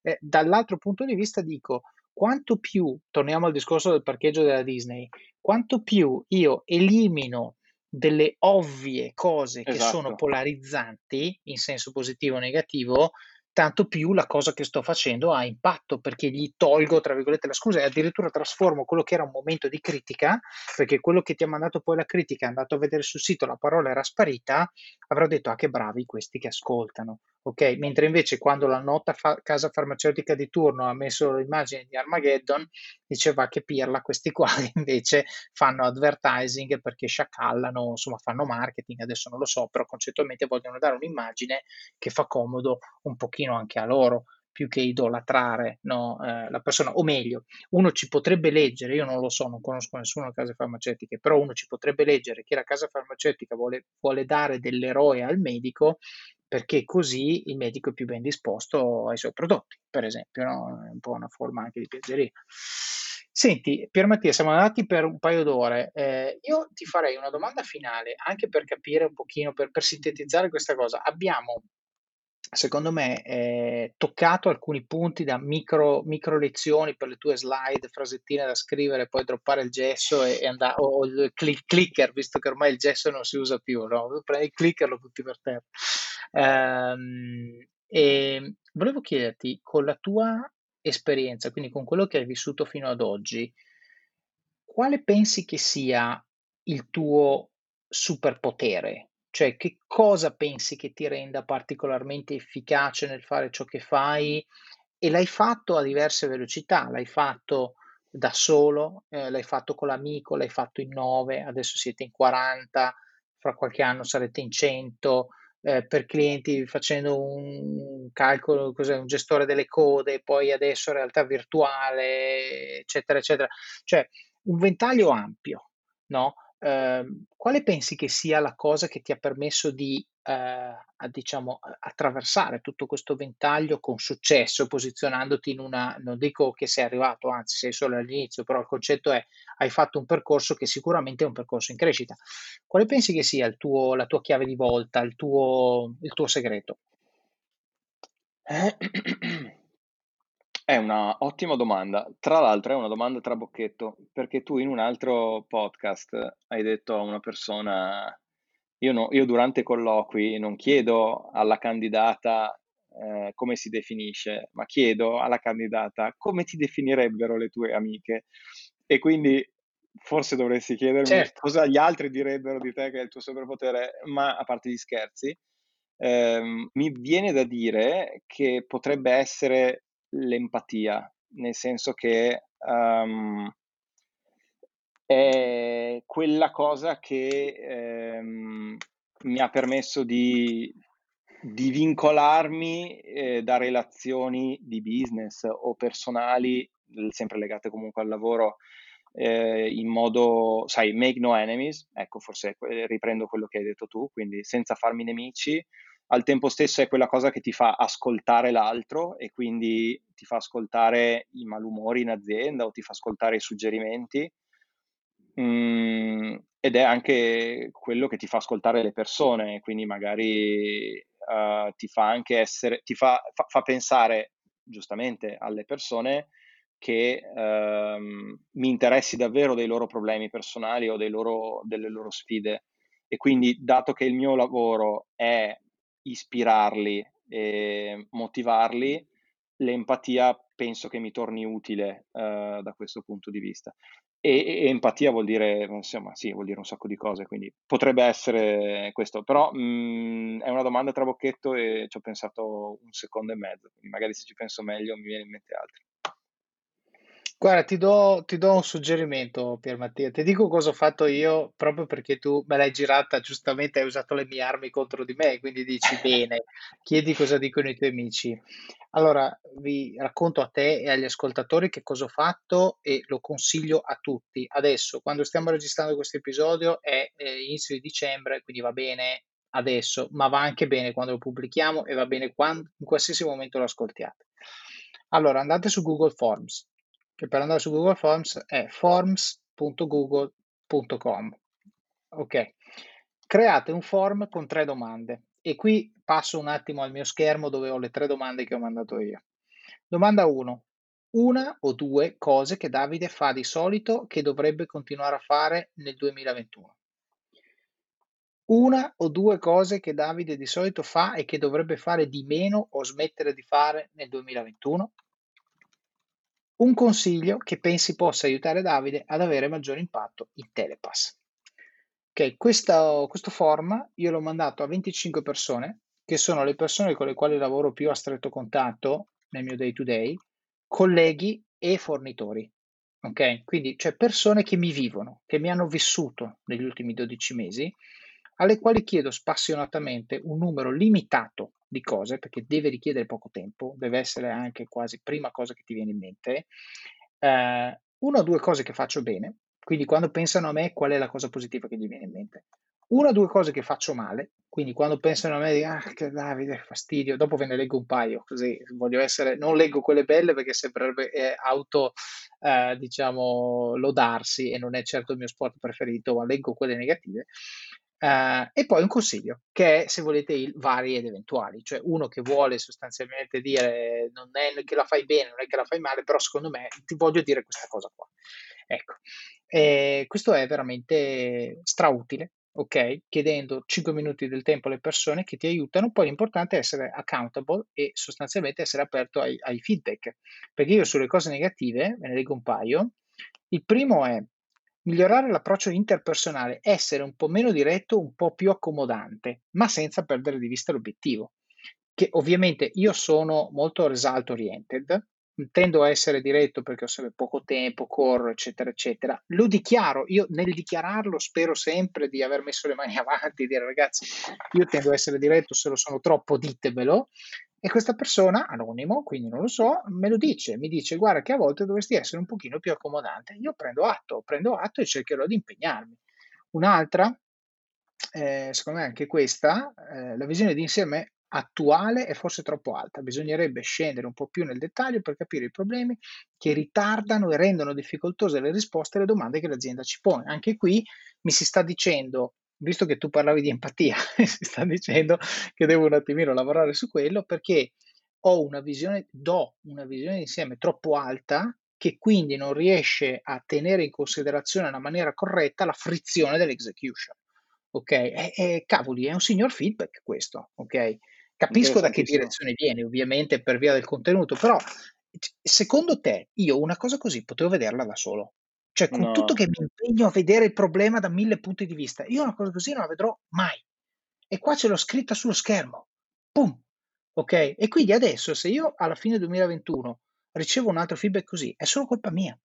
Eh, dall'altro punto di vista dico, quanto più, torniamo al discorso del parcheggio della Disney, quanto più io elimino delle ovvie cose che sono Esatto. polarizzanti in senso positivo o negativo, tanto più la cosa che sto facendo ha impatto perché gli tolgo, tra virgolette, la scusa e addirittura trasformo quello che era un momento di critica, perché quello che ti ha mandato poi la critica è andato a vedere sul sito, la parola era sparita, avrò detto, ah che bravi questi che ascoltano. Ok, mentre invece quando la nota fa- casa farmaceutica di turno ha messo l'immagine di Armageddon, diceva che pirla questi qua (laughs) invece fanno advertising perché sciacallano, insomma fanno marketing, adesso non lo so, però concettualmente vogliono dare un'immagine che fa comodo un pochino anche a loro più che idolatrare no, eh, la persona, o meglio, uno ci potrebbe leggere, io non lo so, non conosco nessuno case farmaceutiche, però uno ci potrebbe leggere che la casa farmaceutica vuole, vuole dare dell'eroe al medico perché così il medico è più ben disposto ai suoi prodotti, per esempio, no? È un po' una forma anche di piaggeria. Senti, Pier Mattia, siamo andati per un paio d'ore. Eh, io ti farei una domanda finale, anche per capire un pochino, per, per sintetizzare questa cosa. Abbiamo, secondo me, eh, toccato alcuni punti da micro, micro lezioni per le tue slide, frasettine da scrivere, poi droppare il gesso e, e andare, o, o il click- clicker, visto che ormai il gesso non si usa più, no? Prendi il clicker, lo butti per terra. Ehm, e volevo chiederti, con la tua esperienza, quindi con quello che hai vissuto fino ad oggi, quale pensi che sia il tuo superpotere? Cioè, che cosa pensi che ti renda particolarmente efficace nel fare ciò che fai? E l'hai fatto a diverse velocità, l'hai fatto da solo, eh, l'hai fatto con l'amico, l'hai fatto in 9, adesso siete in 40, fra qualche anno sarete in 100 eh, per clienti facendo un calcolo, cos'è, un gestore delle code, poi adesso realtà virtuale, eccetera, eccetera. Cioè, un ventaglio ampio, no? Eh, quale pensi che sia la cosa che ti ha permesso di eh, a, diciamo, attraversare tutto questo ventaglio con successo, posizionandoti in una, non dico che sei arrivato, anzi sei solo all'inizio, però il concetto è hai fatto un percorso che sicuramente è un percorso in crescita. Quale pensi che sia tuo, la tua chiave di volta, il tuo, il tuo segreto? (clears throat) È una ottima domanda. Tra l'altro è una domanda trabocchetto, perché tu in un altro podcast hai detto a una persona, io, no- io durante i colloqui non chiedo alla candidata eh, come si definisce, ma chiedo alla candidata come ti definirebbero le tue amiche. E quindi forse dovresti chiedermi Certo. cosa gli altri direbbero di te che è il tuo superpotere, ma a parte gli scherzi, ehm, mi viene da dire che potrebbe essere l'empatia, nel senso che um, è quella cosa che um, mi ha permesso di, di vincolarmi eh, da relazioni di business o personali, sempre legate comunque al lavoro, eh, in modo, sai, make no enemies, ecco, forse riprendo quello che hai detto tu, quindi senza farmi nemici, al tempo stesso è quella cosa che ti fa ascoltare l'altro e quindi ti fa ascoltare i malumori in azienda o ti fa ascoltare i suggerimenti. Mm, ed è anche quello che ti fa ascoltare le persone, quindi magari uh, ti fa anche essere, ti fa, fa, fa pensare giustamente alle persone che um, mi interessi davvero dei loro problemi personali o loro, delle loro sfide. E quindi, dato che il mio lavoro è ispirarli e motivarli, l'empatia penso che mi torni utile uh, da questo punto di vista. E, e, empatia vuol dire, insomma, sì, vuol dire un sacco di cose, quindi potrebbe essere questo, però mh, mm, è una domanda tra bocchetto e ci ho pensato un secondo e mezzo, quindi magari se ci penso meglio mi viene in mente altro. Guarda, ti do, ti do un suggerimento, Pier Mattia. Ti dico cosa ho fatto io proprio perché tu me l'hai girata, giustamente hai usato le mie armi contro di me, quindi dici (laughs) bene, chiedi cosa dicono i tuoi amici. Allora, vi racconto a te e agli ascoltatori che cosa ho fatto e lo consiglio a tutti. Adesso, quando stiamo registrando questo episodio, è eh, inizio di dicembre, quindi va bene adesso, ma va anche bene quando lo pubblichiamo e va bene quando, in qualsiasi momento lo ascoltiate. Allora, andate su Google Forms che per andare su Google Forms è forms.google.com. Ok, create un form con tre domande e qui passo un attimo al mio schermo dove ho le tre domande che ho mandato io. Domanda 1. Una o due cose che Davide fa di solito che dovrebbe continuare a fare nel 2021. Una o due cose che Davide di solito fa e che dovrebbe fare di meno o smettere di fare nel 2021. Un consiglio che pensi possa aiutare Davide ad avere maggiore impatto in Telepass. Ok, questo, questo form io l'ho mandato a 25 persone, che sono le persone con le quali lavoro più a stretto contatto nel mio day to day, colleghi e fornitori. Ok, quindi cioè persone che mi vivono, che mi hanno vissuto negli ultimi 12 mesi, alle quali chiedo spassionatamente un numero limitato di cose, perché deve richiedere poco tempo, deve essere anche quasi prima cosa che ti viene in mente. Eh, una o due cose che faccio bene, quindi quando pensano a me qual è la cosa positiva che gli viene in mente. Una o due cose che faccio male, quindi quando pensano a me di ah che Davide, fastidio, dopo ve ne leggo un paio, così voglio essere, non leggo quelle belle perché sembrerebbe eh, auto, eh, diciamo, lodarsi e non è certo il mio sport preferito, ma leggo quelle negative. Uh, e poi un consiglio, che è, se volete, il vari ed eventuali, cioè uno che vuole sostanzialmente dire non è che la fai bene, non è che la fai male, però secondo me ti voglio dire questa cosa qua. Ecco, eh, questo è veramente strautile, ok? Chiedendo 5 minuti del tempo alle persone che ti aiutano, poi l'importante è essere accountable e sostanzialmente essere aperto ai, ai feedback, perché io sulle cose negative, ve ne leggo un paio, il primo è Migliorare l'approccio interpersonale, essere un po' meno diretto, un po' più accomodante, ma senza perdere di vista l'obiettivo. Che ovviamente io sono molto result oriented, tendo a essere diretto perché ho sempre poco tempo, corro, eccetera, eccetera. Lo dichiaro, io nel dichiararlo spero sempre di aver messo le mani (laughs) avanti, dire ragazzi, io tendo a essere diretto, se lo sono troppo ditemelo, e questa persona, anonimo, quindi non lo so, me lo dice, mi dice guarda che a volte dovresti essere un pochino più accomodante. Io prendo atto, prendo atto e cercherò di impegnarmi. Un'altra eh, secondo me anche questa, eh, la visione di insieme attuale è forse troppo alta. Bisognerebbe scendere un po' più nel dettaglio per capire i problemi che ritardano e rendono difficoltose le risposte alle domande che l'azienda ci pone. Anche qui mi si sta dicendo, visto che tu parlavi di empatia, (laughs) si sta dicendo che devo un attimino lavorare su quello perché ho una visione, do una visione insieme troppo alta che quindi non riesce a tenere in considerazione nella maniera corretta la frizione dell'execution. Ok? E, e, cavoli, è un signor feedback questo, ok? Capisco da che direzione viene, ovviamente per via del contenuto, però secondo te io una cosa così potevo vederla da solo? Cioè, con no. tutto che mi impegno a vedere il problema da mille punti di vista, io una cosa così non la vedrò mai. E qua ce l'ho scritta sullo schermo. Pum. Ok? E quindi adesso, se io alla fine 2021 ricevo un altro feedback così, è solo colpa mia,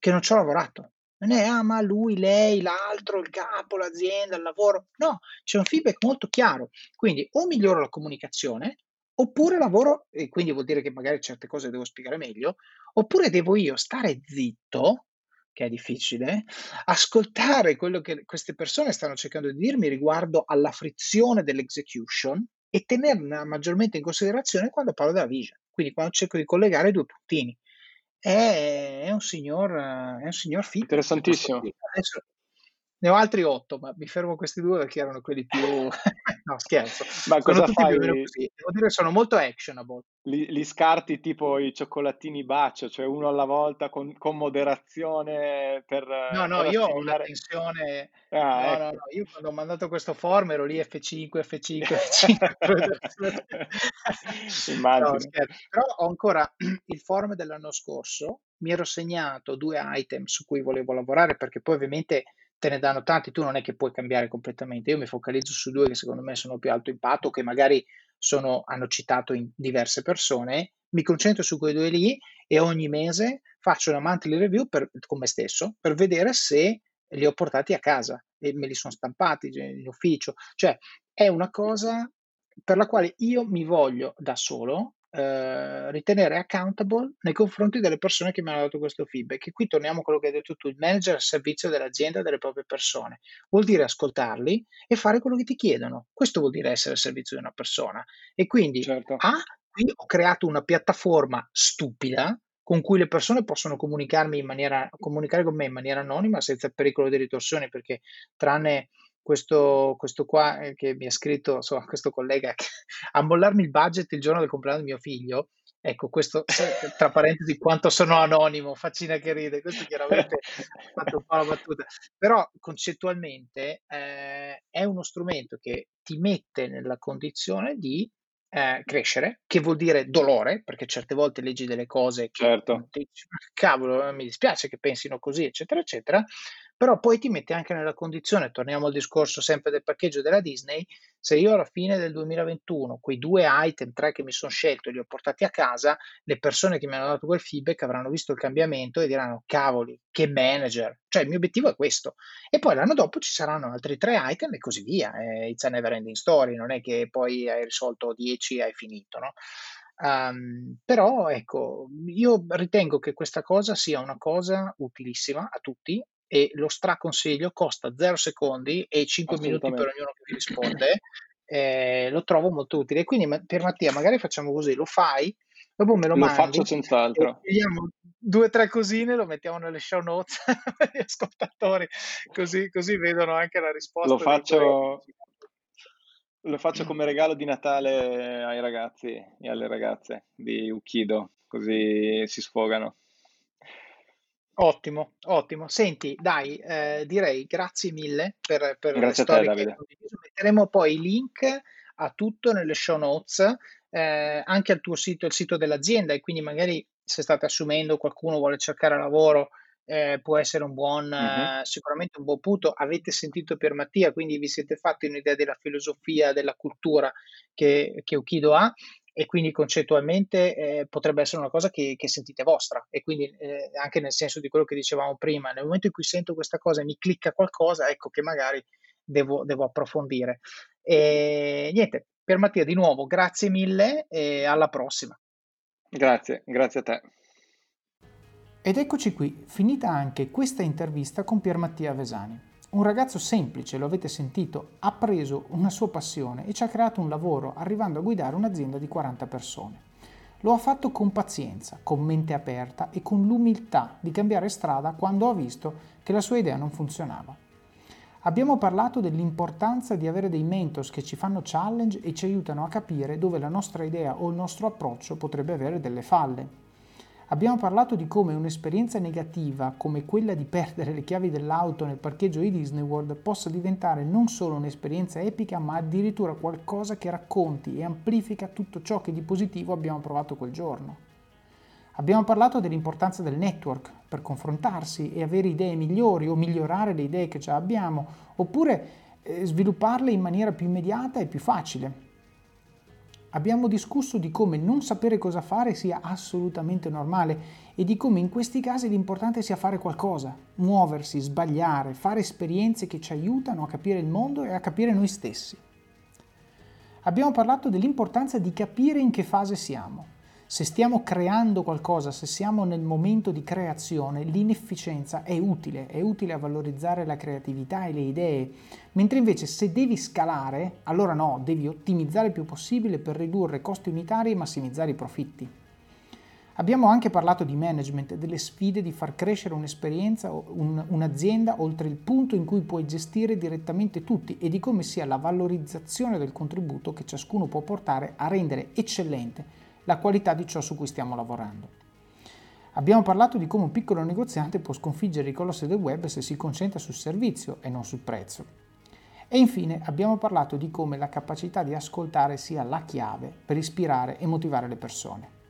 che non ci ho lavorato. Non è, ah, ma lui, lei, l'altro, il capo, l'azienda, il lavoro. No, c'è un feedback molto chiaro. Quindi o miglioro la comunicazione, oppure lavoro, e quindi vuol dire che magari certe cose devo spiegare meglio, oppure devo io stare zitto, che è difficile, ascoltare quello che queste persone stanno cercando di dirmi riguardo alla frizione dell'execution e tenerla maggiormente in considerazione quando parlo della vision. Quindi quando cerco di collegare i due puntini. È, è un signor, è un signor fit. Interessantissimo. Adesso ne ho altri otto, ma mi fermo questi due perché erano quelli più... (laughs) no, scherzo. Ma sono cosa fai? così. Devo dire sono molto actionable. Li, li, scarti tipo i cioccolatini bacio, cioè uno alla volta con, con moderazione per... No, no, per io ho una tensione... Ah, no, ecco. no, no, io quando ho mandato questo form ero lì F5, F5, F5. Immagino. No, Però ho ancora (clears throat) il form dell'anno scorso, mi ero segnato due item su cui volevo lavorare perché poi ovviamente te ne danno tanti, tu non è che puoi cambiare completamente. Io mi focalizzo su due che secondo me sono più alto impatto, che magari sono, hanno citato in diverse persone, mi concentro su quei due lì e ogni mese faccio una monthly review per, con me stesso per vedere se li ho portati a casa e me li sono stampati in ufficio. Cioè è una cosa per la quale io mi voglio da solo eh, ritenere accountable nei confronti delle persone che mi hanno dato questo feedback. E qui torniamo a quello che hai detto tu, il manager al servizio dell'azienda delle proprie persone. Vuol dire ascoltarli e fare quello che ti chiedono. Questo vuol dire essere al servizio di una persona. E quindi, certo. A, qui ho creato una piattaforma stupida con cui le persone possono comunicarmi in maniera, comunicare con me in maniera anonima senza pericolo di ritorsioni, perché tranne questo, questo qua eh, che mi ha scritto, insomma, (laughs) questo collega, a mollarmi il budget il giorno del compleanno di mio figlio, ecco, questo, (laughs) tra parentesi, quanto sono anonimo, faccina che ride, questo chiaramente ha fatto un po' la battuta, però concettualmente eh, è uno strumento che ti mette nella condizione di eh, crescere, che vuol dire dolore, perché certe volte leggi delle cose che certo. ti cavolo, mi dispiace che pensino così, eccetera, eccetera, però poi ti mette anche nella condizione, torniamo al discorso sempre del parcheggio della Disney, se io alla fine del 2021 quei due item, tre che mi sono scelto, li ho portati a casa, le persone che mi hanno dato quel feedback avranno visto il cambiamento e diranno cavoli, che manager, cioè il mio obiettivo è questo. E poi l'anno dopo ci saranno altri tre item e così via, eh, it's a never ending story, non è che poi hai risolto 10 e hai finito, no? Um, però ecco, io ritengo che questa cosa sia una cosa utilissima a tutti e lo straconsiglio, costa 0 secondi e 5 minuti per ognuno che vi risponde, eh, lo trovo molto utile. Quindi per Mattia magari facciamo così, lo fai, dopo me lo, lo mandi. faccio senz'altro. Vediamo due o tre cosine, lo mettiamo nelle show notes (laughs) per gli ascoltatori, così, così, vedono anche la risposta. Lo faccio, lo faccio come regalo di Natale ai ragazzi e alle ragazze di Ukido, così si sfogano. Ottimo, ottimo. Senti, dai, eh, direi grazie mille per, per grazie le storie te, Metteremo poi i link a tutto nelle show notes, eh, anche al tuo sito, il sito dell'azienda, e quindi magari se state assumendo qualcuno vuole cercare lavoro, eh, può essere un buon, uh-huh. sicuramente un buon punto. Avete sentito per Mattia, quindi vi siete fatti un'idea della filosofia, della cultura che, che Ukido ha e quindi concettualmente eh, potrebbe essere una cosa che, che sentite vostra e quindi eh, anche nel senso di quello che dicevamo prima, nel momento in cui sento questa cosa e mi clicca qualcosa, ecco che magari devo, devo approfondire. E niente, per Mattia di nuovo grazie mille e alla prossima. Grazie, grazie a te. Ed eccoci qui, finita anche questa intervista con Pier Mattia Vesani. Un ragazzo semplice, lo avete sentito, ha preso una sua passione e ci ha creato un lavoro, arrivando a guidare un'azienda di 40 persone. Lo ha fatto con pazienza, con mente aperta e con l'umiltà di cambiare strada quando ha visto che la sua idea non funzionava. Abbiamo parlato dell'importanza di avere dei mentors che ci fanno challenge e ci aiutano a capire dove la nostra idea o il nostro approccio potrebbe avere delle falle. Abbiamo parlato di come un'esperienza negativa come quella di perdere le chiavi dell'auto nel parcheggio di Disney World possa diventare non solo un'esperienza epica, ma addirittura qualcosa che racconti e amplifica tutto ciò che di positivo abbiamo provato quel giorno. Abbiamo parlato dell'importanza del network per confrontarsi e avere idee migliori o migliorare le idee che già abbiamo, oppure eh, svilupparle in maniera più immediata e più facile. Abbiamo discusso di come non sapere cosa fare sia assolutamente normale e di come in questi casi l'importante sia fare qualcosa, muoversi, sbagliare, fare esperienze che ci aiutano a capire il mondo e a capire noi stessi. Abbiamo parlato dell'importanza di capire in che fase siamo se stiamo creando qualcosa, se siamo nel momento di creazione, l'inefficienza è utile, è utile a valorizzare la creatività e le idee, mentre invece se devi scalare, allora no, devi ottimizzare il più possibile per ridurre costi unitari e massimizzare i profitti. Abbiamo anche parlato di management, delle sfide di far crescere un'esperienza, un, un'azienda oltre il punto in cui puoi gestire direttamente tutti e di come sia la valorizzazione del contributo che ciascuno può portare a rendere eccellente la qualità di ciò su cui stiamo lavorando. Abbiamo parlato di come un piccolo negoziante può sconfiggere i colossi del web se si concentra sul servizio e non sul prezzo. E infine abbiamo parlato di come la capacità di ascoltare sia la chiave per ispirare e motivare le persone.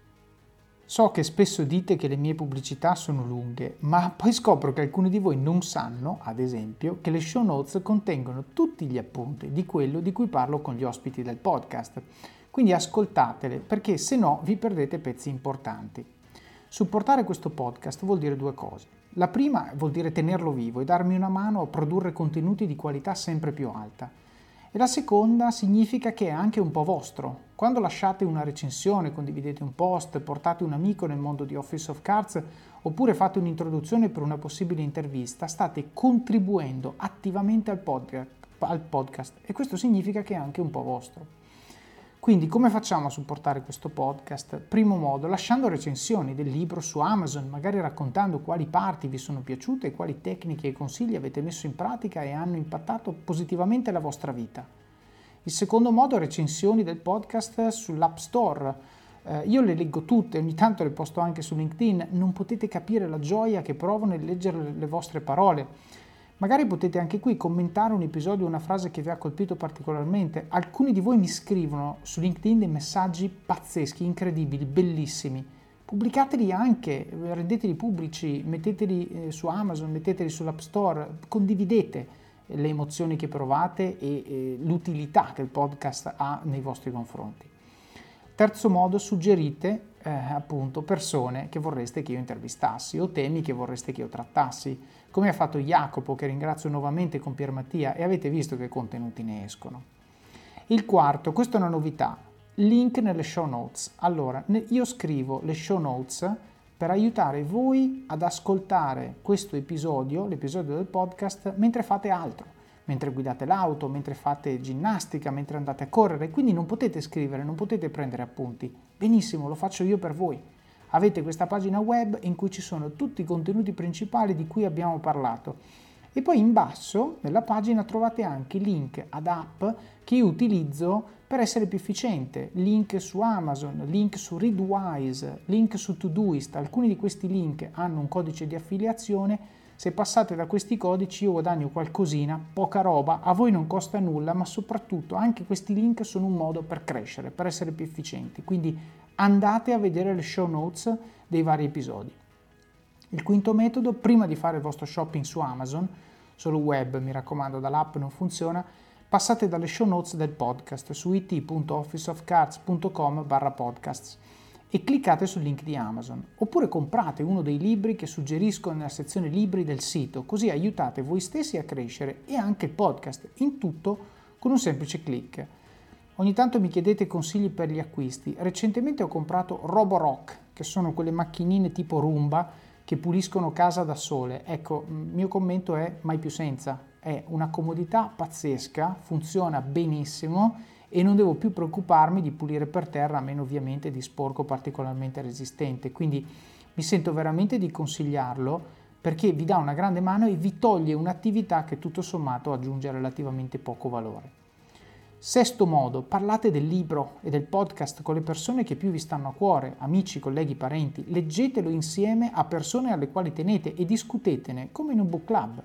So che spesso dite che le mie pubblicità sono lunghe, ma poi scopro che alcuni di voi non sanno, ad esempio, che le show notes contengono tutti gli appunti di quello di cui parlo con gli ospiti del podcast. Quindi ascoltatele perché se no vi perdete pezzi importanti. Supportare questo podcast vuol dire due cose. La prima vuol dire tenerlo vivo e darmi una mano a produrre contenuti di qualità sempre più alta. E la seconda significa che è anche un po' vostro. Quando lasciate una recensione, condividete un post, portate un amico nel mondo di Office of Cards oppure fate un'introduzione per una possibile intervista, state contribuendo attivamente al podcast, e questo significa che è anche un po' vostro. Quindi come facciamo a supportare questo podcast? Primo modo, lasciando recensioni del libro su Amazon, magari raccontando quali parti vi sono piaciute quali tecniche e consigli avete messo in pratica e hanno impattato positivamente la vostra vita. Il secondo modo, recensioni del podcast sull'App Store. Eh, io le leggo tutte, ogni tanto le posto anche su LinkedIn, non potete capire la gioia che provo nel leggere le vostre parole Magari potete anche qui commentare un episodio una frase che vi ha colpito particolarmente. Alcuni di voi mi scrivono su LinkedIn dei messaggi pazzeschi, incredibili, bellissimi. Pubblicateli anche, rendeteli pubblici, metteteli eh, su Amazon, metteteli sull'App Store, condividete le emozioni che provate e l'utilità che il podcast ha nei vostri confronti. Terzo modo, suggerite eh, appunto persone che vorreste che io intervistassi o temi che vorreste che io trattassi come ha fatto Jacopo, che ringrazio nuovamente con Pier Mattia, e avete visto che contenuti ne escono. Il quarto, questa è una novità, link nelle show notes. Allora, io scrivo le show notes per aiutare voi ad ascoltare questo episodio, l'episodio del podcast, mentre fate altro, mentre guidate l'auto, mentre fate ginnastica, mentre andate a correre, quindi non potete scrivere, non potete prendere appunti. Benissimo, lo faccio io per voi avete questa pagina web in cui ci sono tutti i contenuti principali di cui abbiamo parlato. E poi in basso nella pagina trovate anche link ad app che io utilizzo per essere più efficiente, link su Amazon, link su Readwise, link su Todoist. Alcuni di questi link hanno un codice di affiliazione. Se passate da questi codici io guadagno qualcosina, poca roba, a voi non costa nulla, ma soprattutto anche questi link sono un modo per crescere, per essere più efficienti. Quindi andate a vedere le show notes dei vari episodi. Il quinto metodo, prima di fare il vostro shopping su Amazon, solo web, mi raccomando, dall'app non funziona, passate dalle show notes del podcast su it.officeofcards.com barra podcasts e cliccate sul link di Amazon. Oppure comprate uno dei libri che suggerisco nella sezione libri del sito, così aiutate voi stessi a crescere e anche il podcast, in tutto con un semplice clic. Ogni tanto mi chiedete consigli per gli acquisti. Recentemente ho comprato Roborock, che sono quelle macchinine tipo Roomba che puliscono casa da sole. Ecco, il mio commento è mai più senza. è una comodità pazzesca, funziona benissimo e non devo più preoccuparmi di pulire per terra, a meno ovviamente di sporco particolarmente resistente. Quindi mi sento veramente di consigliarlo perché vi dà una grande mano e vi toglie un'attività che tutto sommato aggiunge relativamente poco valore. Sesto modo, parlate del libro e del podcast con le persone che più vi stanno a cuore, amici, colleghi, parenti. Leggetelo insieme a persone alle quali tenete e discutetene, come in un book club.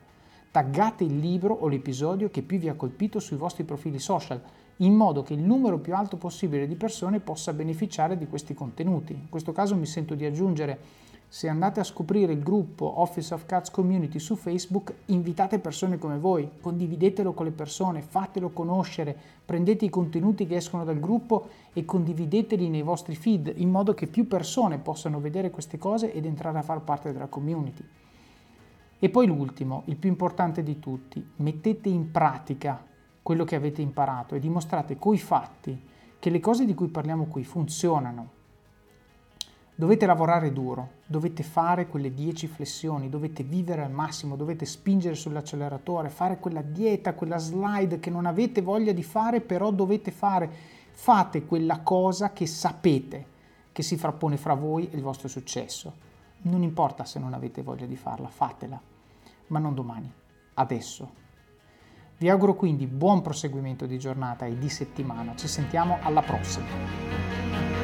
Taggate il libro o l'episodio che più vi ha colpito sui vostri profili social, in modo che il numero più alto possibile di persone possa beneficiare di questi contenuti. In questo caso mi sento di aggiungere se andate a scoprire il gruppo Office of Cats Community su Facebook, invitate persone come voi, condividetelo con le persone, fatelo conoscere, prendete i contenuti che escono dal gruppo e condivideteli nei vostri feed in modo che più persone possano vedere queste cose ed entrare a far parte della community. E poi l'ultimo, il più importante di tutti, mettete in pratica quello che avete imparato e dimostrate coi fatti che le cose di cui parliamo qui funzionano Dovete lavorare duro, dovete fare quelle 10 flessioni, dovete vivere al massimo, dovete spingere sull'acceleratore, fare quella dieta, quella slide che non avete voglia di fare, però dovete fare. Fate quella cosa che sapete che si frappone fra voi e il vostro successo. Non importa se non avete voglia di farla, fatela, ma non domani, adesso. Vi auguro quindi buon proseguimento di giornata e di settimana. Ci sentiamo alla prossima.